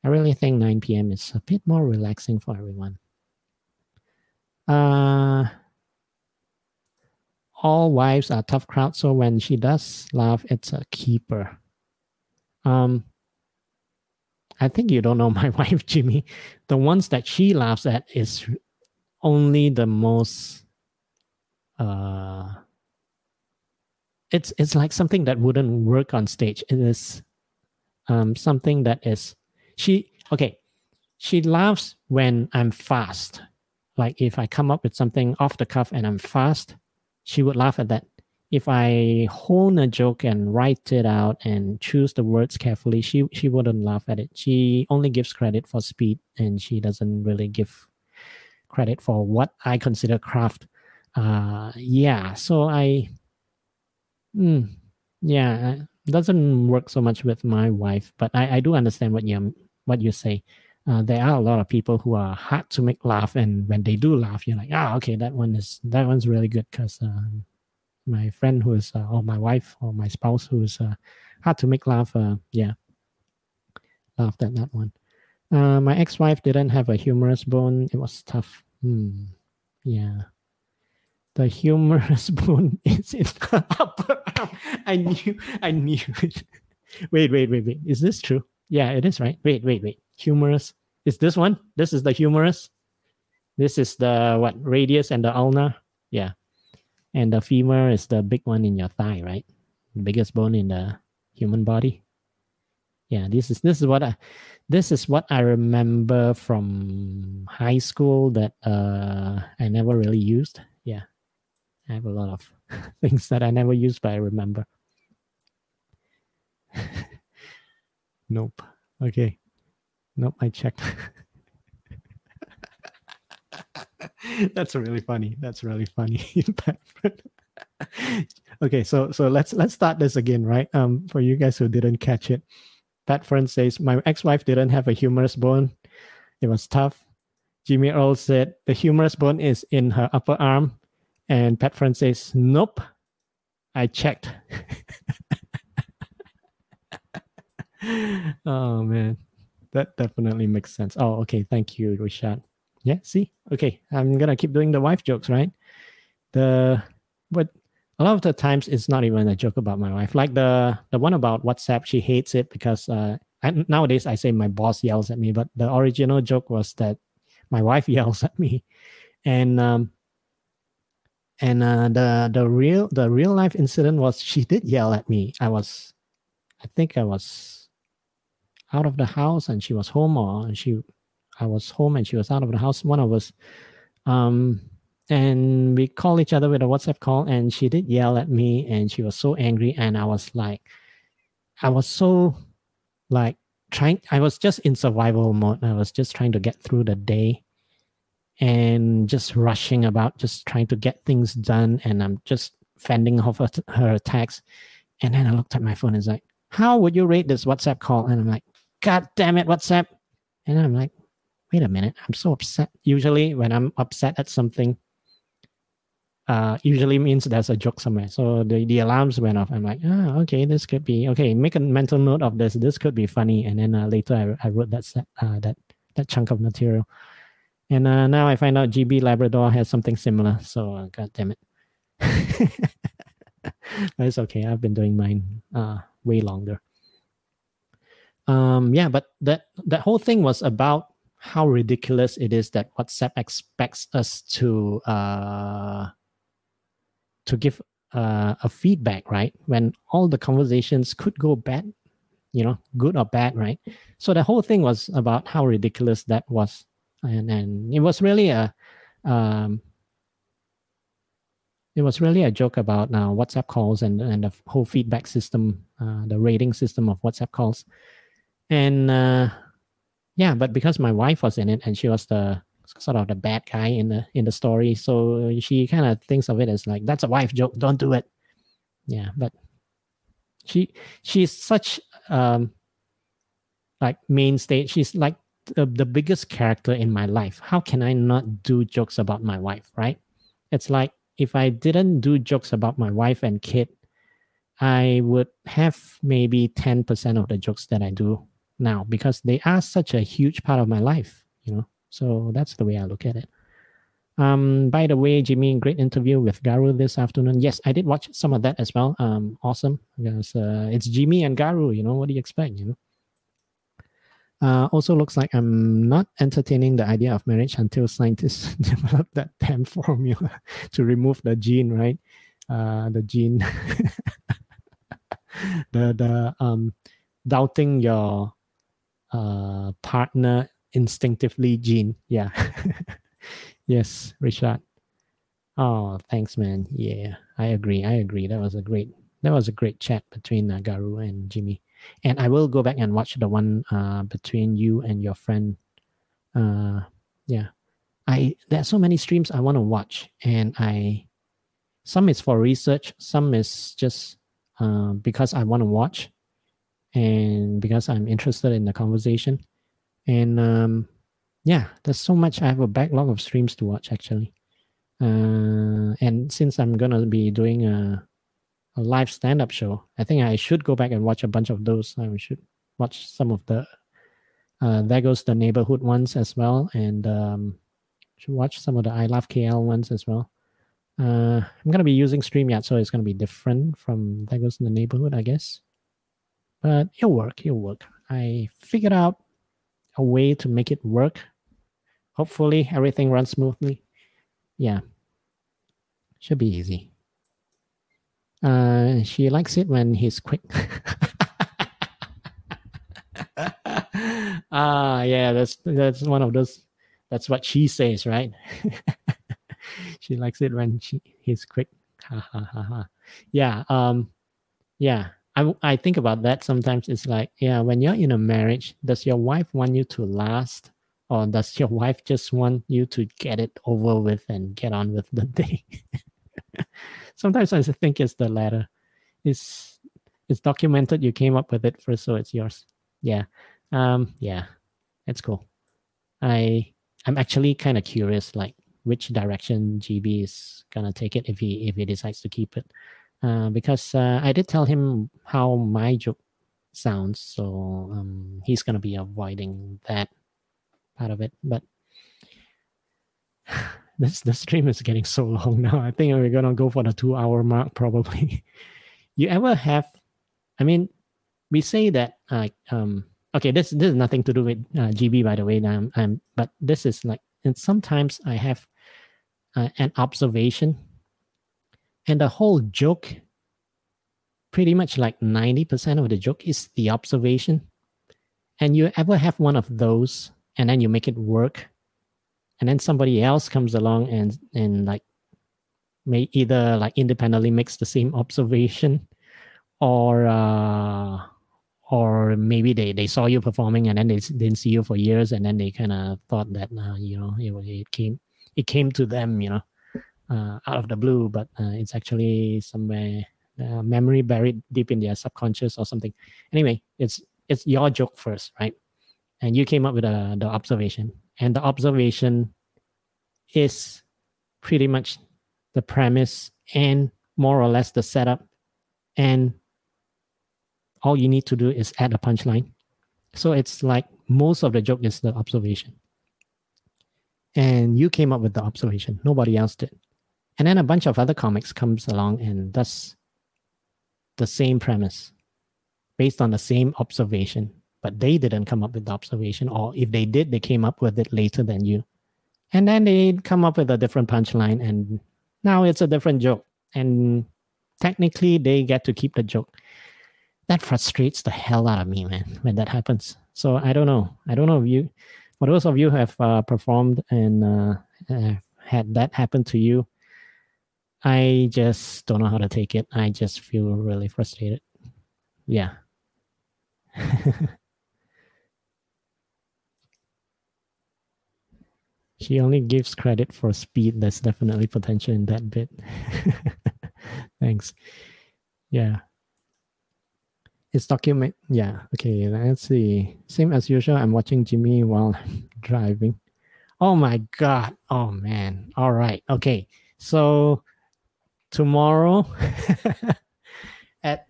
I really think 9 p.m. is a bit more relaxing for everyone. Uh, all wives are tough crowd, so when she does laugh, it's a keeper. Um, I think you don't know my wife, Jimmy. The ones that she laughs at is only the most uh it's it's like something that wouldn't work on stage. It is um something that is she okay she laughs when i'm fast. Like if i come up with something off the cuff and i'm fast she would laugh at that if i hone a joke and write it out and choose the words carefully she she wouldn't laugh at it she only gives credit for speed and she doesn't really give credit for what I consider craft. Uh, yeah, so I, mm, yeah, doesn't work so much with my wife, but I, I do understand what you what you say. Uh, there are a lot of people who are hard to make laugh, and when they do laugh, you're like, ah, okay, that one is that one's really good because uh, my friend who is uh, or my wife or my spouse who is uh, hard to make laugh, uh, yeah, laughed at that one. My ex-wife didn't have a humorous bone. It was tough. Hmm. Yeah. The humorous bone is in the upper arm. I knew. I knew it. Wait, wait, wait, wait. Is this true? Yeah, it is, right? Wait, wait, wait. Humorous. Is this one? This is the humerus. This is the what radius and the ulna. Yeah. And the femur is the big one in your thigh, right? The biggest bone in the human body. Yeah, this is this is what I this is what I remember from high school that uh, I never really used. Yeah, I have a lot of things that I never used, but I remember. nope. Okay. Nope, I checked. That's really funny. That's really funny. okay, so so let's let's start this again, right? Um, for you guys who didn't catch it. Pat friend says, My ex wife didn't have a humerus bone. It was tough. Jimmy Earl said, The humerus bone is in her upper arm. And Pat friend says, Nope. I checked. oh, man. That definitely makes sense. Oh, okay. Thank you, Richard. Yeah, see? Okay. I'm to keep doing the wife jokes, right? The, but a lot of the times it's not even a joke about my wife. Like the the one about WhatsApp, she hates it because uh, I, nowadays I say my boss yells at me, but the original joke was that my wife yells at me, and um, and uh, the the real the real life incident was she did yell at me. I was, I think I was out of the house and she was home, or she, I was home and she was out of the house. One of us, um, and we call each other with a WhatsApp call, and she did yell at me, and she was so angry, and I was like, I was so like trying I was just in survival mode. I was just trying to get through the day and just rushing about, just trying to get things done. And I'm just fending off her, her attacks. And then I looked at my phone and it's like, how would you rate this WhatsApp call? And I'm like, God damn it, WhatsApp. And I'm like, wait a minute, I'm so upset. Usually when I'm upset at something, uh, usually means there's a joke somewhere. So the, the alarms went off. I'm like, ah, okay, this could be okay. Make a mental note of this. This could be funny. And then uh, later I, I wrote that set, uh, that that chunk of material. And uh, now I find out GB Labrador has something similar. So uh, god damn it. it's okay. I've been doing mine uh, way longer. Um, yeah, but that that whole thing was about how ridiculous it is that WhatsApp expects us to uh, to give uh, a feedback, right? When all the conversations could go bad, you know, good or bad, right? So the whole thing was about how ridiculous that was, and and it was really a, um, it was really a joke about uh, WhatsApp calls and and the whole feedback system, uh, the rating system of WhatsApp calls, and uh, yeah, but because my wife was in it and she was the sort of the bad guy in the in the story. So she kind of thinks of it as like that's a wife joke. Don't do it. Yeah, but she she's such um like main stage. She's like the, the biggest character in my life. How can I not do jokes about my wife? Right? It's like if I didn't do jokes about my wife and kid, I would have maybe ten percent of the jokes that I do now because they are such a huge part of my life. You know. So that's the way I look at it. Um, by the way, Jimmy, great interview with Garu this afternoon. Yes, I did watch some of that as well. Um, awesome because uh, it's Jimmy and Garu. You know what do you expect? You know. Uh, also looks like I'm not entertaining the idea of marriage until scientists develop that damn formula to remove the gene, right? Uh, the gene, the the um, doubting your uh, partner instinctively gene. Yeah. yes, Richard. Oh, thanks, man. Yeah, I agree. I agree. That was a great that was a great chat between uh, Garu and Jimmy. And I will go back and watch the one uh, between you and your friend. Uh, yeah, I there are so many streams I want to watch, and I some is for research, some is just uh, because I want to watch, and because I'm interested in the conversation. And um, yeah there's so much. I have a backlog of streams to watch actually. Uh, and since i'm gonna be doing a, a live stand-up show i think i should go back and watch a bunch of those. I should watch some of the uh, there goes the neighborhood ones as well. And um, should watch some of the i love kl ones as well. Uh, i'm gonna be using streamyard so it's gonna be different from there goes in the neighborhood i guess but it'll work it'll work i figured out a way to make it work. Hopefully, everything runs smoothly. Yeah, should be easy. Uh, she likes it when he's quick. ah, yeah, that's that's one of those. That's what she says, right? she likes it when she he's quick. Ha ha ha ha. Yeah. Um. Yeah. I, I think about that sometimes. It's like, yeah, when you're in a marriage, does your wife want you to last? Or does your wife just want you to get it over with and get on with the day? sometimes I think it's the latter. It's it's documented. You came up with it first, so it's yours. Yeah, um, yeah, it's cool. I I'm actually kind of curious, like which direction GB is gonna take it if he if he decides to keep it. Uh, because uh, I did tell him how my joke sounds, so um, he's gonna be avoiding that part of it. But this the stream is getting so long now. I think we're gonna go for the two hour mark probably. you ever have? I mean, we say that like um okay this this is nothing to do with uh, GB by the way. Now I'm, I'm but this is like and sometimes I have uh, an observation and the whole joke, pretty much like 90% of the joke is the observation. And you ever have one of those and then you make it work, and then somebody else comes along and and like may either like independently makes the same observation or uh or maybe they, they saw you performing and then they didn't see you for years and then they kind of thought that uh, you know it, it came it came to them you know uh, out of the blue but uh, it's actually somewhere uh, memory buried deep in their subconscious or something. Anyway it's it's your joke first right? And you came up with a, the observation. And the observation is pretty much the premise and more or less the setup. And all you need to do is add a punchline. So it's like most of the joke is the observation. And you came up with the observation. Nobody else did and then a bunch of other comics comes along and does the same premise based on the same observation but they didn't come up with the observation or if they did they came up with it later than you. And then they come up with a different punchline and now it's a different joke. And technically they get to keep the joke. That frustrates the hell out of me man when that happens. So i don't know. I don't know if you for those of you who have uh, performed and uh, uh, had that happen to you i just don't know how to take it i just feel really frustrated yeah she only gives credit for speed. There's definitely potential in that bit. Thanks. Yeah. It's document. Yeah. Okay. Let's see. Same as usual. I'm watching Jimmy while driving. Oh my God. Oh man. All right. Okay. So tomorrow at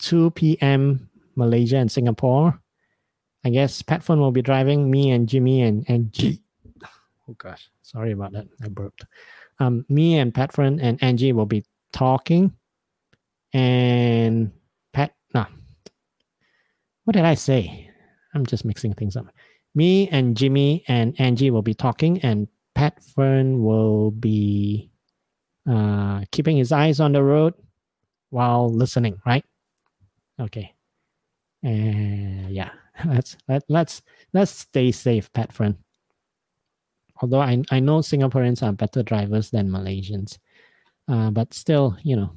2 p.m. Malaysia and Singapore, I guess Pat Friend will be driving me and Jimmy and, G oh gosh, sorry about that. I burped. Um, me and Patron and Angie will be talking, and Pat, nah, what did I say? I'm just mixing things up. Me and Jimmy and Angie will be talking, and Pat Friend will be uh, keeping his eyes on the road while listening, right? Okay. And uh, yeah, let's let, let's let's stay safe, Pat Friend. although I, I know Singaporeans are better drivers than Malaysians, uh, but still, you know,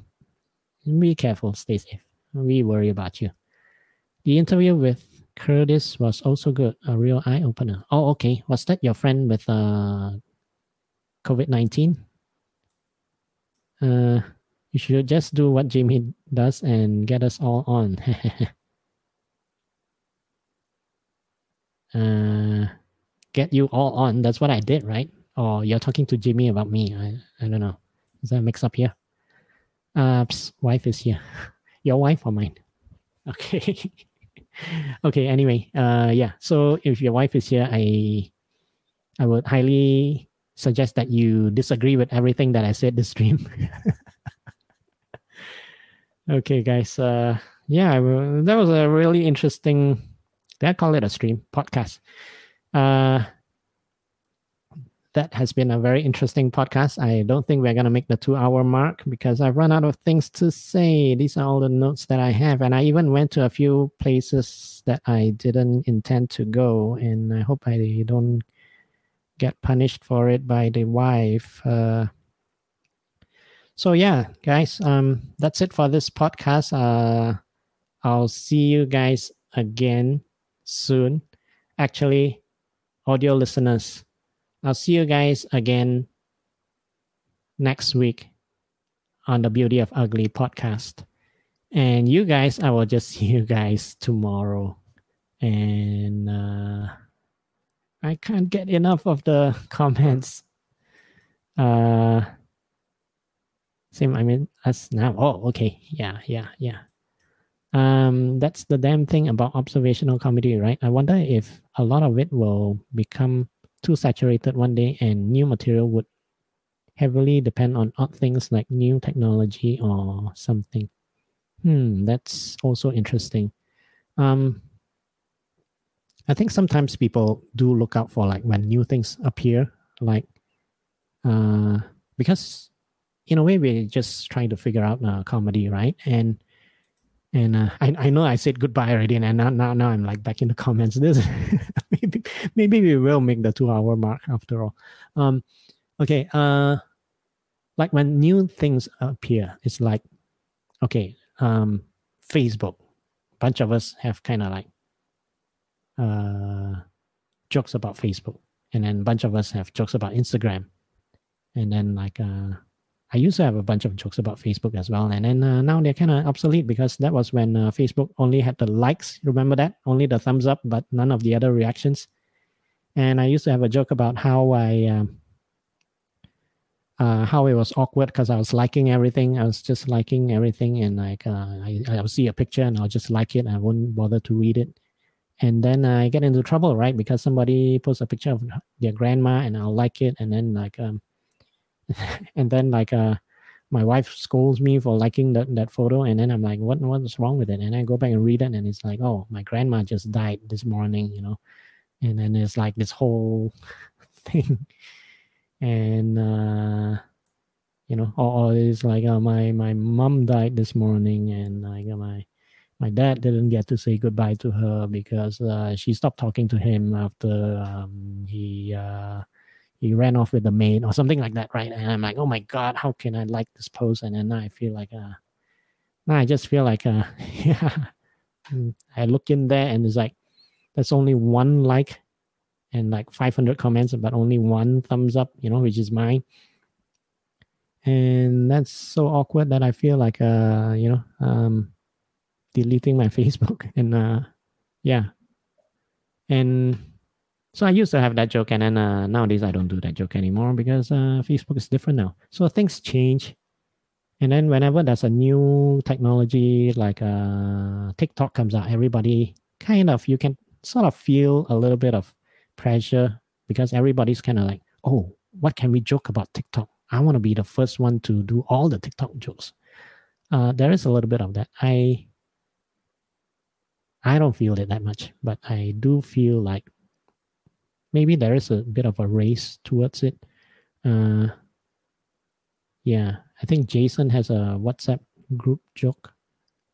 be careful, stay safe. We worry about you. The interview with Curtis was also good, a real eye opener. Oh, okay. Was that your friend with uh, COVID 19? Uh, you should just do what Jamie does and get us all on. uh, get you all on. That's what I did, right? Or you're talking to Jimmy about me. I, I don't know. Is that a mix up here? Uh, psst, wife is here. Your wife or mine? Okay. okay. Anyway, uh, yeah. So if your wife is here, I, I would highly suggest that you disagree with everything that I said this stream. okay, guys. Uh, yeah, that was a really interesting. Did I call it a stream podcast? Uh, that has been a very interesting podcast. I don't think we're going to make the two hour mark because I've run out of things to say. These are all the notes that I have. And I even went to a few places that I didn't intend to go. And I hope I don't get punished for it by the wife. Uh, so, yeah, guys, um, that's it for this podcast. Uh, I'll see you guys again soon. Actually, audio listeners, I'll see you guys again next week on the Beauty of Ugly podcast. And you guys, I will just see you guys tomorrow. And uh, I can't get enough of the comments. Uh, same, I mean, us now. Oh, okay. Yeah, yeah, yeah. Um, that's the damn thing about observational comedy, right? I wonder if a lot of it will become too saturated one day and new material would heavily depend on odd things like new technology or something. Hmm, that's also interesting. Um, I think sometimes people do look out for like when new things appear, like uh, because in a way we're just trying to figure out uh, comedy, right? And and uh, I, I know I said goodbye already, and now now, now I'm like back in the comments. This maybe maybe we will make the two hour mark after all. Um, okay. Uh, like when new things appear, it's like, okay, um, Facebook. bunch of us have kind of like uh, jokes about Facebook, and then a bunch of us have jokes about Instagram, and then like uh, I used to have a bunch of jokes about Facebook as well, and then uh, now they're kind of obsolete because that was when uh, Facebook only had the likes. Remember that? Only the thumbs up, but none of the other reactions. And I used to have a joke about how I. Um, uh, how it was awkward because I was liking everything. I was just liking everything, and like uh, I, I'll see a picture and I'll just like it. I won't bother to read it and then I get into trouble, right? Because somebody posts a picture of their grandma, and I'll like it, and then like um, and then like uh, my wife scolds me for liking that that photo, and then I'm like, what what's wrong with it? And I go back and read it, and it's like, oh, my grandma just died this morning, you know, and then it's like this whole thing, and uh, you know, or, or it's like uh, my my mom died this morning, and like uh, my my dad didn't get to say goodbye to her because uh, she stopped talking to him after um, he uh, he ran off with the maid or something like that, right? And I'm like, oh my god, how can I like this post? And then I feel like, uh, now I just feel like, uh, yeah, mm, I look in there and it's like, there's only one like and like 500 comments, but only one thumbs up, you know, which is mine. And that's so awkward that I feel like, uh, you know, um, deleting my Facebook and uh, yeah, and so I used to have that joke, and then uh, nowadays I don't do that joke anymore because uh, Facebook is different now. So things change, and then whenever there's a new technology like uh, TikTok comes out, everybody kind of you can sort of feel a little bit of pressure because everybody's kind of like, oh, what can we joke about TikTok? I want to be the first one to do all the TikTok jokes. Uh, there is a little bit of that. I I don't feel it that much, but I do feel like maybe there is a bit of a race towards it. Uh, yeah, I think Jason has a WhatsApp group joke.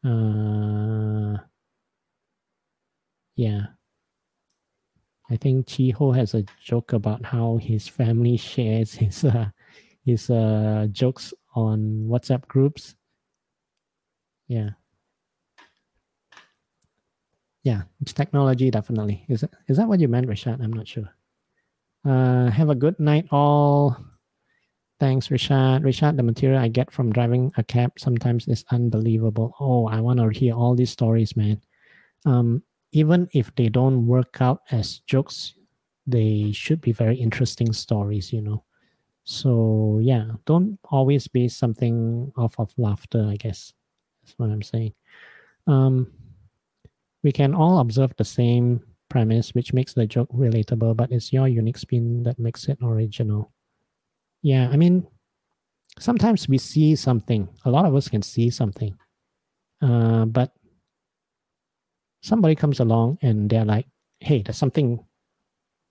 Uh, yeah. I think Chiho has a joke about how his family shares his uh, his uh, jokes on WhatsApp groups. Yeah yeah, it's technology definitely. Is that, is that what you meant, Rashad? I'm not sure. Uh, have a good night, all. Thanks, Rashad. Rashad, the material I get from driving a cab sometimes is unbelievable. Oh, I want to hear all these stories, man. Um, even if they don't work out as jokes, they should be very interesting stories, you know. So yeah, don't always be something off of laughter. I guess that's what I'm saying. Um, we can all observe the same premise, which makes the joke relatable, but it's your unique spin that makes it original. Yeah, I mean, sometimes we see something, a lot of us can see something, uh, but somebody comes along and they're like, hey, there's something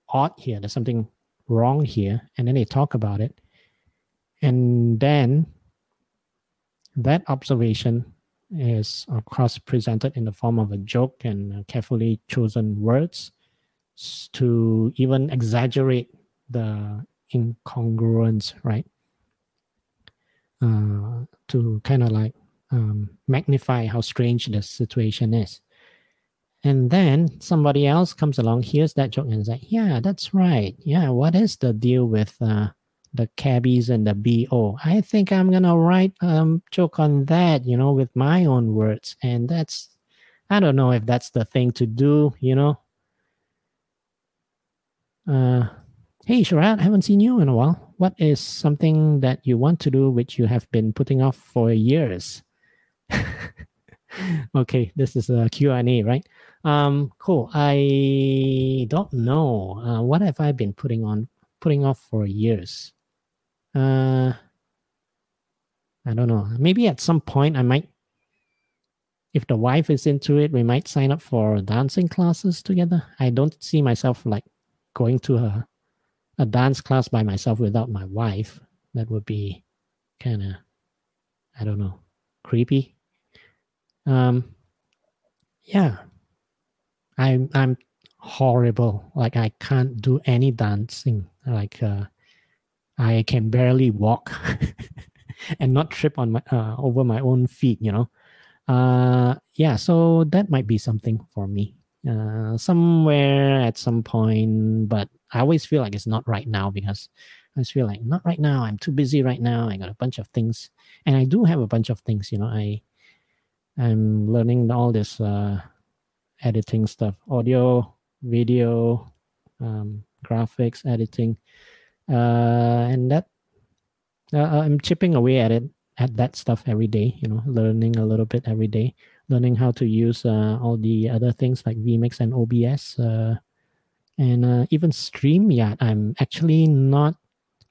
odd here, there's something wrong here, and then they talk about it. And then that observation is of course presented in the form of a joke and carefully chosen words to even exaggerate the incongruence, right? Uh, to kind of like um, magnify how strange the situation is. And then somebody else comes along, hears that joke, and is like, "Yeah, that's right. Yeah, what is the deal with uh, the cabbies and the bo i think i'm gonna write um joke on that you know with my own words. And that's i don't know if that's the thing to do you know? Uh hey Sharad, i haven't seen you in a while. What is something that you want to do which you have been putting off for years? Okay this is a q&a right? Um cool. I don't know. Uh, what have i been putting on putting off for years uh, I don't know. Maybe at some point I might, if the wife is into it, we might sign up for dancing classes together. I don't see myself like going to a, a dance class by myself without my wife. That would be kind of, I don't know, creepy. Um, yeah, I'm I'm horrible. Like I can't do any dancing. Like uh, I can barely walk and not trip on my uh, over my own feet. You know, uh, yeah, so that might be something for me uh, somewhere at some point, but I always feel like it's not right now because I just feel like not right now. I'm too busy right now. I got a bunch of things, and I do have a bunch of things. You know, I I'm learning all this uh, editing stuff, audio, video, um, graphics, editing, uh, and that uh, I'm chipping away at it at that stuff every day. You know, learning a little bit every day, learning how to use uh, all the other things like vmix and obs uh, and uh, even streamyard i'm actually not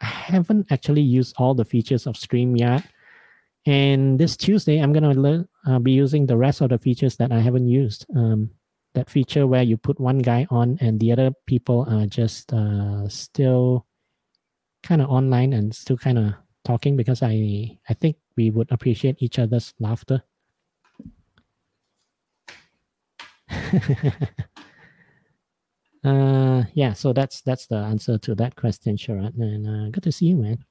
i haven't actually used all the features of streamyard and this tuesday i'm to learn uh, be using the rest of the features that i haven't used um, that feature where you put one guy on and the other people are just uh, still kind of online and still kind of talking because I I think we would appreciate each other's laughter. uh yeah, so that's that's the answer to that question, Sharon. And uh, good to see you, man.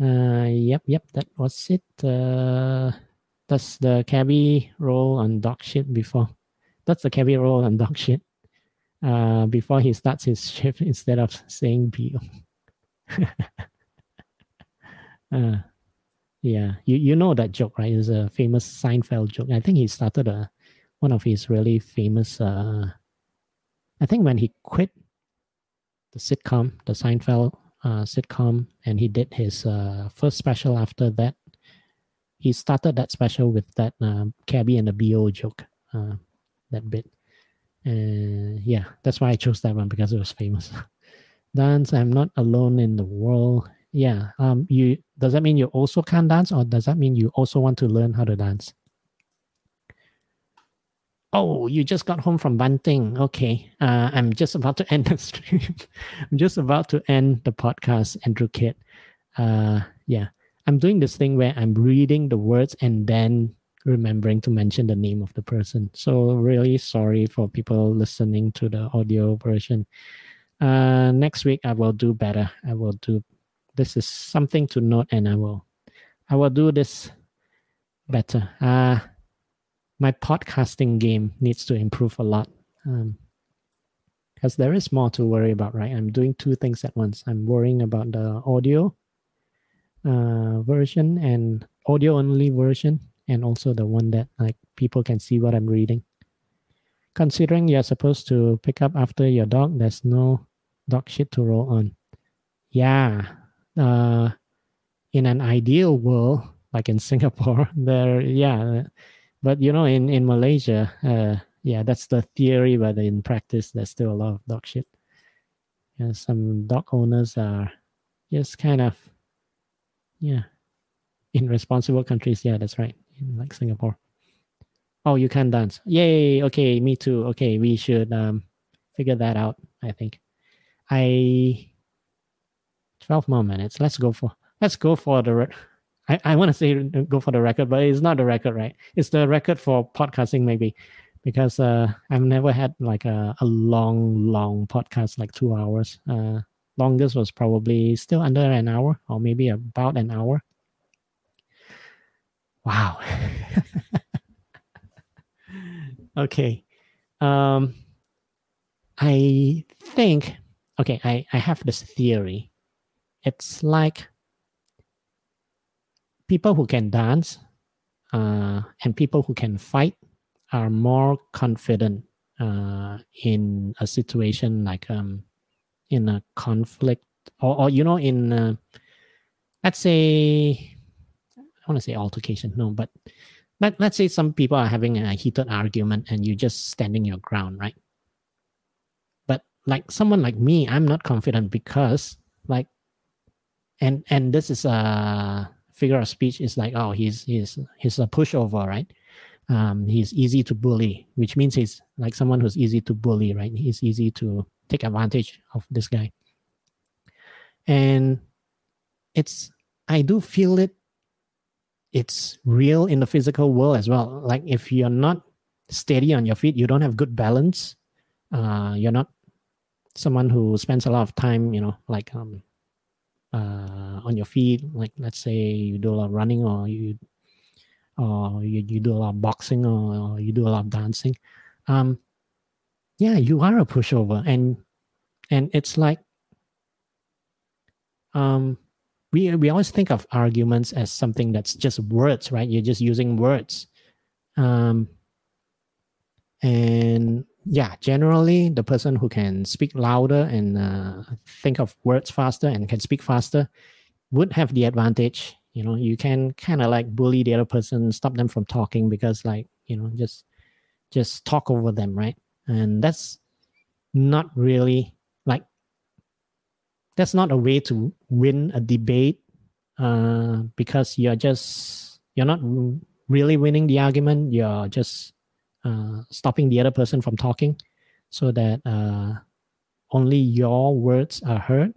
Uh yep, yep, that was it. Uh does the cabby roll on dog shit before? That's the cabby roll on dog shit. Uh before he starts his shift instead of saying Bill. Uh, yeah, you you know that joke, right? It's a famous Seinfeld joke. I think he started a one of his really famous. Uh, I think when he quit the sitcom, the Seinfeld uh, sitcom, and he did his uh, first special after that. He started that special with that uh, cabbie and the bo joke, uh, that bit. And yeah, that's why I chose that one because it was famous. Dance, I'm not alone in the world. Yeah um you does that mean you also can dance or does that mean you also want to learn how to dance? Oh you just got home from bunting okay. Uh, i'm just about to end the stream. I'm just about to end the podcast andrew kid uh yeah. I'm doing this thing where i'm reading the words and then remembering to mention the name of the person. So really sorry for people listening to the audio version uh next week i will do better. I will do this is something to note and i will i will do this better. Uh my podcasting game needs to improve a lot um because there is more to worry about right? I'm doing two things at once. I'm worrying about the audio uh version and audio only version and also the one that like people can see what i'm reading considering you're supposed to pick up after your dog there's no dog shit to roll on yeah uh, in an ideal world, like in Singapore, there, yeah, but you know, in in Malaysia, uh, yeah, that's the theory, but in practice, there's still a lot of dog shit. Yeah, some dog owners are just kind of, yeah, in responsible countries. Yeah, that's right, like Singapore. Oh, you can dance. Yay. Okay, me too. Okay, we should um, figure that out. I think. I 12 more minutes. Let's go for let's go for the re- I, I want to say go for the record, but it's not the record, right? It's the record for podcasting maybe because uh, I've never had like a, a long, long podcast like two hours. Uh, longest was probably still under an hour or maybe about an hour. Wow. okay. Um, I think, okay, I, I have this theory it's like people who can dance uh, and people who can fight are more confident uh, in a situation like um, in a conflict or, or you know in uh, let's say i want to say altercation no but let, let's say some people are having a heated argument and you're just standing your ground right? But like someone like me i'm not confident because like and and this is a figure of speech is like oh he's he's he's a pushover right? Um, he's easy to bully which means he's like someone who's easy to bully right? He's easy to take advantage of this guy. And it's i do feel it it's real in the physical world as well. Like if you're not steady on your feet you don't have good balance uh, you're not someone who spends a lot of time you know like um, uh, on your feet. Like let's say you do a lot of running or you or you, you do a lot of boxing or, or you do a lot of dancing um yeah you are a pushover. And and it's like um we we always think of arguments as something that's just words right? You're just using words. Um and yeah generally the person who can speak louder and uh, think of words faster and can speak faster would have the advantage. You know you can kind of like bully the other person stop them from talking because like you know just just talk over them right? And that's not really that's not a way to win a debate uh, because you're just you're not really winning the argument. You're just uh, stopping the other person from talking so that uh, only your words are heard.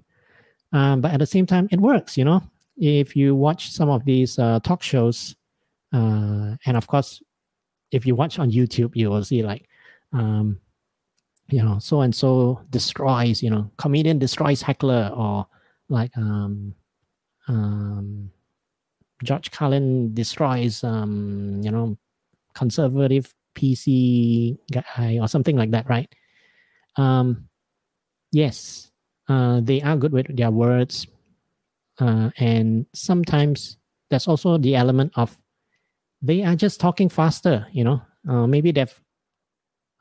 Um, but at the same time it works you know? If you watch some of these uh, talk shows uh, and of course if you watch on youtube you will see like um, you know so and so destroys you know comedian destroys heckler or like um, um, george carlin destroys um, you know conservative PC guy or something like that, right? Um, yes, uh, they are good with their words, uh, and sometimes there's also the element of they are just talking faster. You know, uh, maybe they've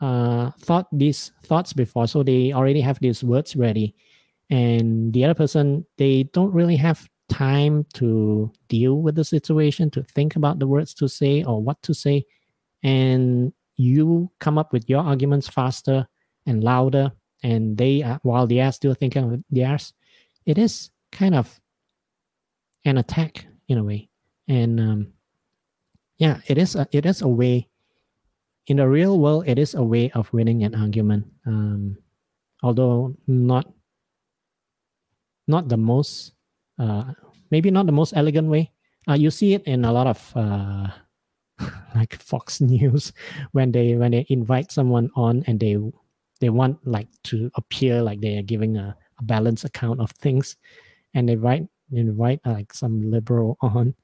uh, thought these thoughts before, so they already have these words ready, and the other person they don't really have time to deal with the situation to think about the words to say or what to say. And you come up with your arguments faster and louder. And they are, while they are still thinking of theirs it is kind of an attack in a way. And um, yeah it is a, it is a way in the real world it is a way of winning an argument. Um, although not not the most uh, maybe not the most elegant way. Uh, you see it in a lot of uh, like Fox News when they when they invite someone on and they they want like to appear like they are giving a, a balanced account of things. And they write invite like some liberal on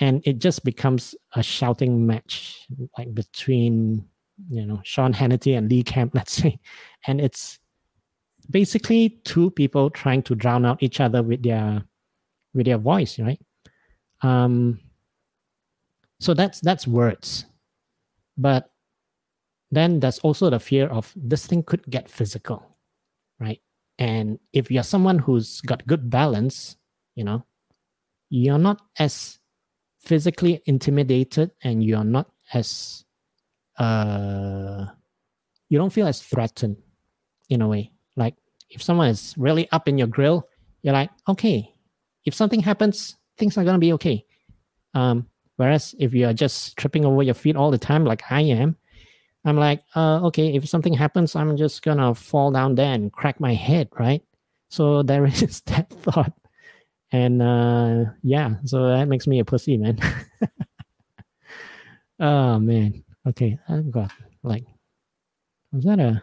and it just becomes a shouting match like between you know Sean Hannity and Lee Camp let's say. And it's basically two people trying to drown out each other with their with their voice right? Um so that's that's words. But then there's also the fear of this thing could get physical right? And if you're someone who's got good balance you know you're not as physically intimidated and you're not as uh you don't feel as threatened in a way like if someone is really up in your grill you're like okay if something happens things are going to be okay um Whereas if you are just tripping over your feet all the time, like I am, I'm like, uh, okay, if something happens, I'm just gonna fall down there and crack my head, right? So there is that thought. And uh, yeah, so that makes me a pussy, man. oh man. Okay, I've got like was that a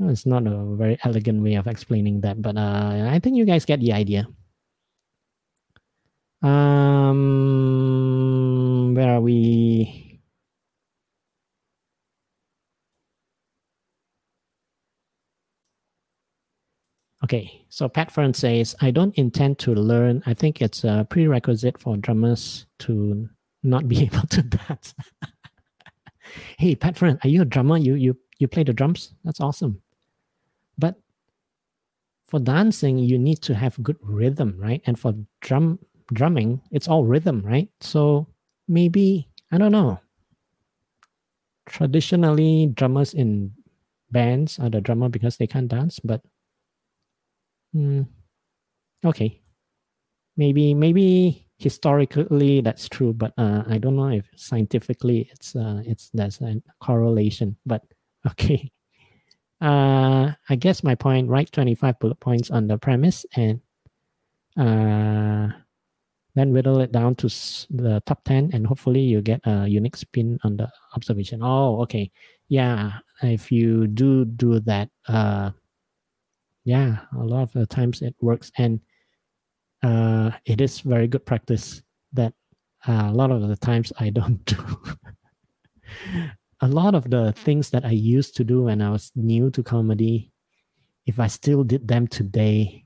it's not a very elegant way of explaining that, but uh, I think you guys get the idea. Um, where are we? Okay, so Pat Friend says, I don't intend to learn. I think it's a prerequisite for drummers to not be able to dance. hey, Pat Friend, are you a drummer? You you you play the drums? That's awesome. But for dancing, you need to have good rhythm, right? And for drum drumming, it's all rhythm, right? So maybe, I don't know. Traditionally, drummers in bands are the drummer because they can't dance, but mm, okay. Maybe, maybe historically that's true, but uh, I don't know if scientifically it's uh, it's there's a correlation. But okay, uh, I guess my point. Write twenty five bullet points on the premise and uh, then whittle it down to the top 10 and hopefully you get a unique spin on the observation oh okay yeah if you do do that uh yeah a lot of the times it works and uh it is very good practice that uh, a lot of the times I don't do. a lot of the things that I used to do when I was new to comedy, if I still did them today,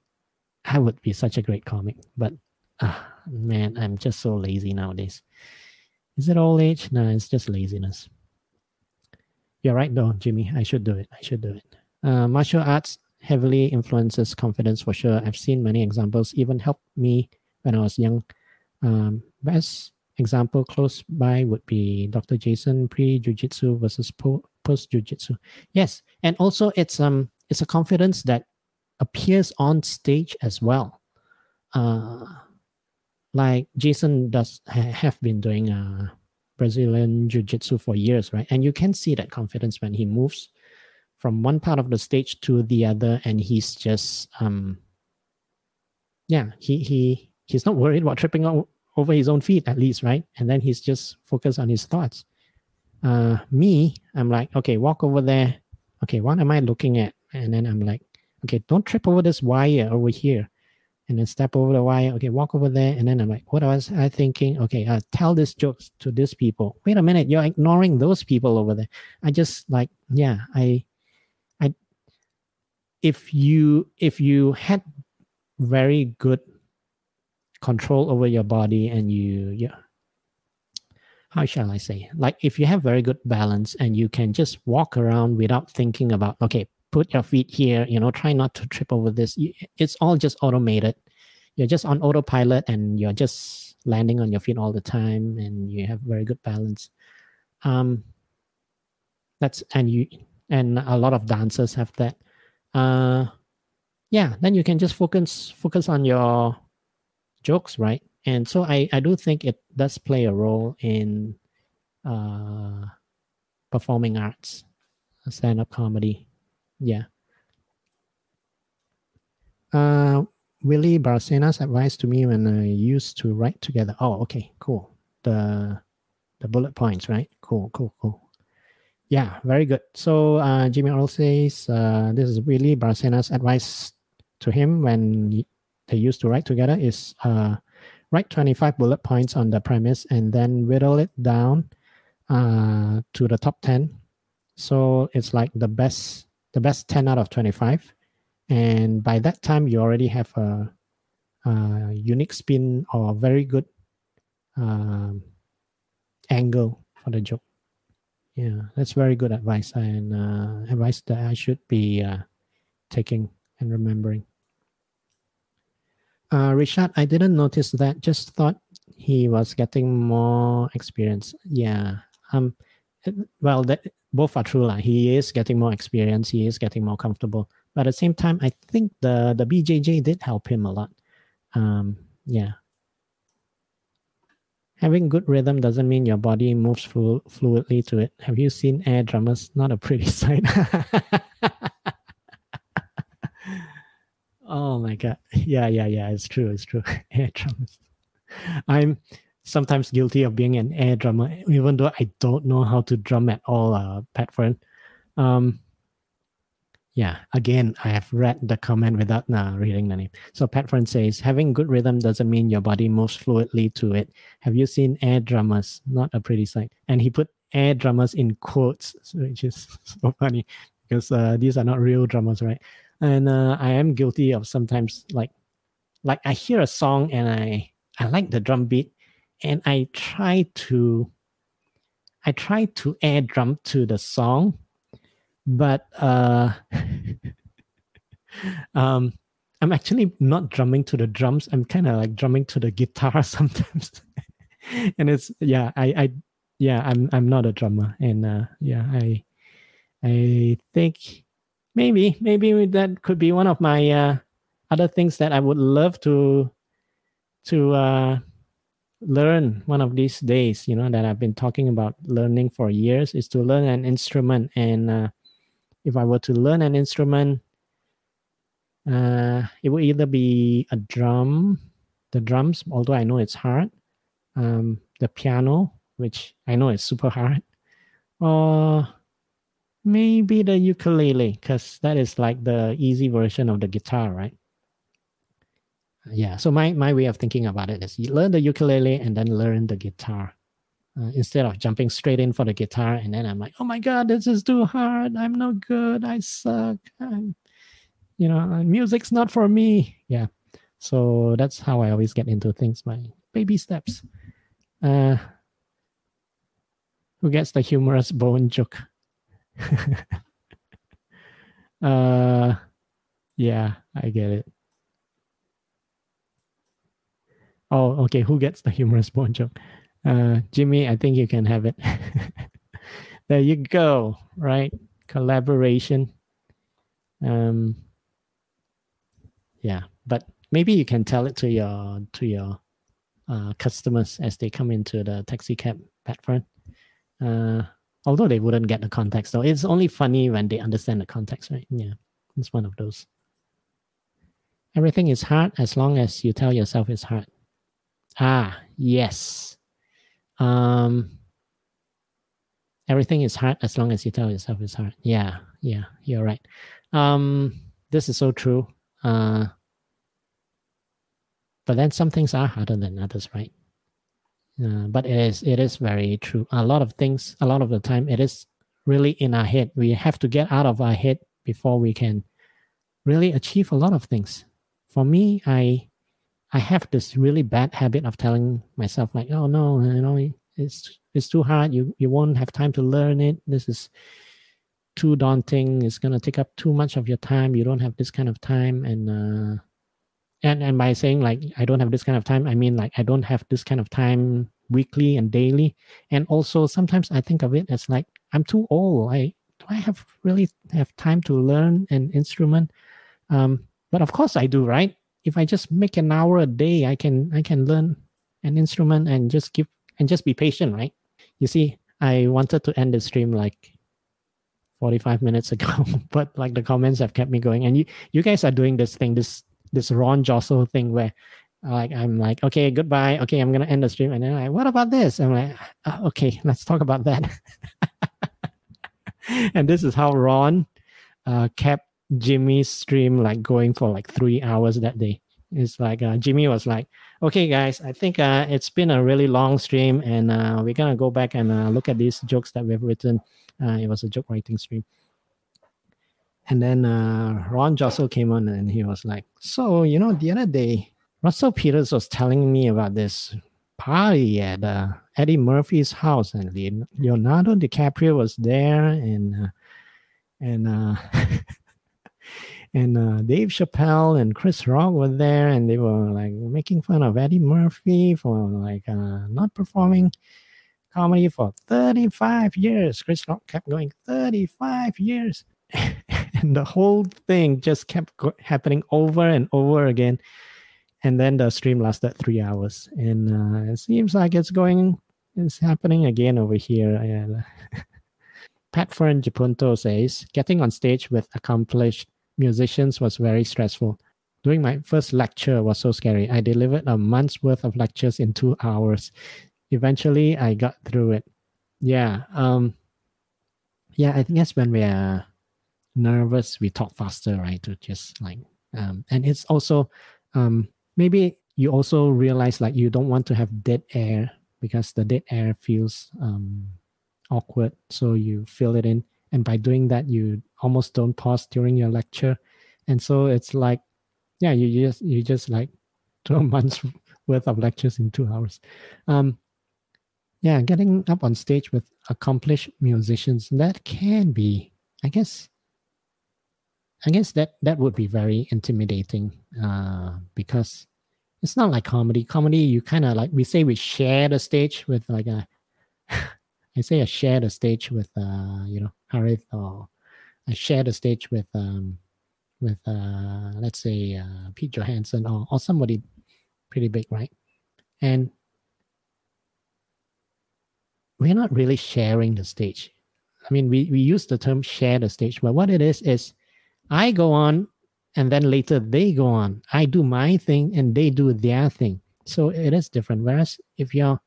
I would be such a great comic. But uh, man, I'm just so lazy nowadays. Is it old age? No, it's just laziness. You're right, though, Jimmy. I should do it. I should do it. Uh, martial arts heavily influences confidence for sure. I've seen many examples, even helped me when I was young. Um, best example close by would be Dr. Jason pre jujitsu versus po- post jujitsu. Yes, and also it's um it's a confidence that appears on stage as well. Uh, like Jason does ha- have been doing uh, Brazilian jiu-jitsu for years, right? And you can see that confidence when he moves from one part of the stage to the other, and he's just um, yeah, he he he's not worried about tripping over his own feet at least, right? And then he's just focused on his thoughts. Uh, me, I'm like, okay, walk over there. Okay, what am I looking at? And then I'm like, okay, don't trip over this wire over here and then step over the wire. Okay, walk over there. And then I'm like, what was I thinking? Okay, uh, tell this jokes to these people. Wait a minute, you're ignoring those people over there. I just like, yeah, I, if you if you had very good control over your body and you, yeah, how shall I say? Like if you have very good balance and you can just walk around without thinking about, okay, put your feet here you know try not to trip over this. It's all just automated. You're just on autopilot and you're just landing on your feet all the time and you have very good balance. Um that's and you and a lot of dancers have that uh yeah then you can just focus focus on your jokes right and so i i do think it does play a role in uh performing arts stand-up comedy yeah. Uh, Willie Barcena's advice to me when I used to write together. Oh, okay, cool. The the bullet points, right? Cool, cool, cool. Yeah, very good. So uh, Jimmy Earl says uh, this is Willie Barcena's advice to him when they used to write together is uh, write 25 bullet points on the premise and then whittle it down uh, to the top 10. So it's like the best the best 10 out of 25 and by that time you already have a, a unique spin or very good um, angle for the joke yeah that's very good advice and uh, advice that i should be uh, taking and remembering uh, richard i didn't notice that just thought he was getting more experience yeah um well that both are true. Like he is getting more experience, he is getting more comfortable. But at the same time, I think the the BJJ did help him a lot. Um, yeah. Having good rhythm doesn't mean your body moves flu- fluidly to it. Have you seen air drummers? Not a pretty sight. oh my god. Yeah, yeah, yeah. It's true. It's true. air drummers. I'm sometimes guilty of being an air drummer, even though I don't know how to drum at all, uh, Pat Friend. Um, yeah, again, I have read the comment without uh, reading the name. So Pat Friend says, having good rhythm doesn't mean your body moves fluidly to it. Have you seen air drummers? Not a pretty sight. And he put air drummers in quotes, which is so funny because uh, these are not real drummers, right? And uh, I am guilty of sometimes like, like I hear a song and I I like the drum beat, and I try to I try to air drum to the song, but uh, um, I'm actually not drumming to the drums. I'm kind of like drumming to the guitar sometimes, and it's yeah I I yeah I'm I'm not a drummer, and uh, yeah I I think maybe maybe that could be one of my uh, other things that I would love to to uh, learn one of these days you know that i've been talking about learning for years is to learn an instrument. And uh, if i were to learn an instrument uh, it would either be a drum the drums although i know it's hard um, the piano which i know is super hard or maybe the ukulele because that is like the easy version of the guitar right yeah. So my my way of thinking about it is you learn the ukulele and then learn the guitar. Uh, instead of jumping straight in for the guitar and then i'm like oh my god this is too hard. I'm no good. I suck. I'm, you know uh, music's not for me. Yeah. So that's how i always get into things my baby steps. Uh who gets the humorous bone joke? Uh yeah i get it. Oh okay. Who gets the humorous bone joke uh, Jimmy, I think you can have it. there you go. Right, collaboration. Um, yeah, but maybe you can tell it to your to your uh, customers as they come into the taxi cab platform. Uh, although they wouldn't get the context, though, it's only funny when they understand the context, right? Yeah, it's one of those. Everything is hard as long as you tell yourself it's hard. Ah, yes. Um, everything is hard as long as you tell yourself it's hard. Yeah, yeah, you're right. Um, this is so true. Uh, but then some things are harder than others, right? Uh, but it is it is very true. A lot of things, a lot of the time, it is really in our head. We have to get out of our head before we can really achieve a lot of things. For me, I I have this really bad habit of telling myself like, oh no, you know, it's it's too hard. You you won't have time to learn it. This is too daunting. It's gonna take up too much of your time. You don't have this kind of time, and uh, and and by saying like I don't have this kind of time, I mean like I don't have this kind of time weekly and daily. And also sometimes I think of it as like I'm too old. I do I have really have time to learn an instrument? Um, but of course I do, right? If I just make an hour a day, I can I can learn an instrument and just give and just be patient, right? You see, I wanted to end the stream like 45 minutes ago, but like the comments have kept me going. And you you guys are doing this thing, this this Ron Josol thing where like I'm like, okay, goodbye. Okay, I'm gonna end the stream. And then like, what about this? I'm like, oh, okay, let's talk about that. and this is how Ron uh, kept Jimmy's stream like going for like three hours that day. It's like uh, Jimmy was like, "Okay, guys, I think uh, it's been a really long stream, and uh, we're gonna go back and uh, look at these jokes that we've written. Uh, it was a joke writing stream." And then uh, Ron Josol came on, and he was like, "So you know, the other day, Russell Peters was telling me about this party at Eddie Murphy's house, and Leonardo DiCaprio was there, and and." and uh, Dave Chappelle and Chris Rock were there, and they were like making fun of Eddie Murphy for like uh, not performing comedy for 35 years. Chris Rock kept going 35 years, and the whole thing just kept go- happening over and over again. And then the stream lasted three hours, and uh, it seems like it's going, it's happening again over here. Pat Friend Japunto says, getting on stage with accomplished musicians was very stressful. Doing my first lecture was so scary. I delivered a month's worth of lectures in two hours. Eventually, I got through it. Yeah. Um, yeah, I think that's when we are nervous, we talk faster, right? To just like, um, and it's also, um, maybe you also realize like you don't want to have dead air because the dead air feels um, awkward. So you fill it in and by doing that you almost don't pause during your lecture. And so it's like yeah you just you just like two months worth of lectures in two hours. Um yeah getting up on stage with accomplished musicians that can be i guess i guess that that would be very intimidating uh because it's not like comedy. Comedy you kind of like we say we share the stage with like a I say I share the stage with uh, you know Harith or I share the stage with um, with uh, let's say uh, Pete Johansson or, or somebody pretty big, right? And we're not really sharing the stage. I mean, we, we use the term share the stage, but what it is is I go on and then later they go on. I do my thing and they do their thing. So it is different. Whereas if you're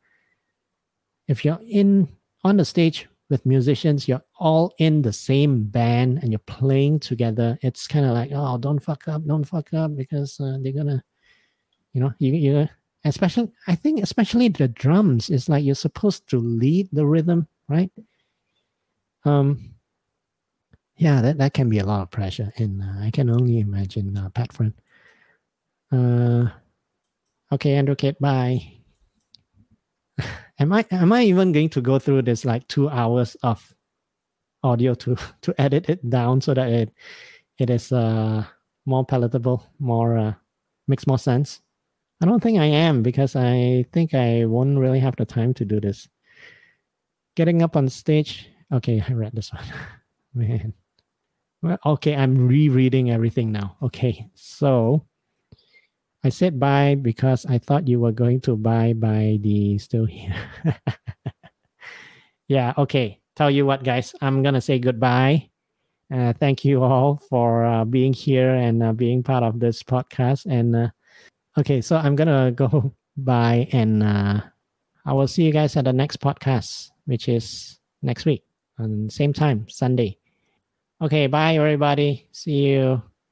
if you're in on the stage with musicians, you're all in the same band and you're playing together. It's kind of like, oh, don't fuck up, don't fuck up, because uh, they're gonna You know, you you especially I think especially the drums is like you're supposed to lead the rhythm, right? Um, yeah, that, that can be a lot of pressure, and uh, I can only imagine uh, Pat Friend. Uh, okay, Andrew Kate, bye. am I am I even going to go through this like two hours of audio to to edit it down so that it it is uh more palatable, more uh, makes more sense? I don't think I am because I think I won't really have the time to do this. Getting up on stage. Okay, I read this one. Man. Well, okay, I'm rereading everything now. Okay, so I said bye because I thought you were going to buy by the still here. yeah, okay. Tell you what, guys, I'm gonna say goodbye. Uh, thank you all for uh, being here and uh, being part of this podcast. And uh, Okay, so I'm gonna go by and uh, I will see you guys at the next podcast, which is next week on same time, Sunday. Okay, bye everybody. See you.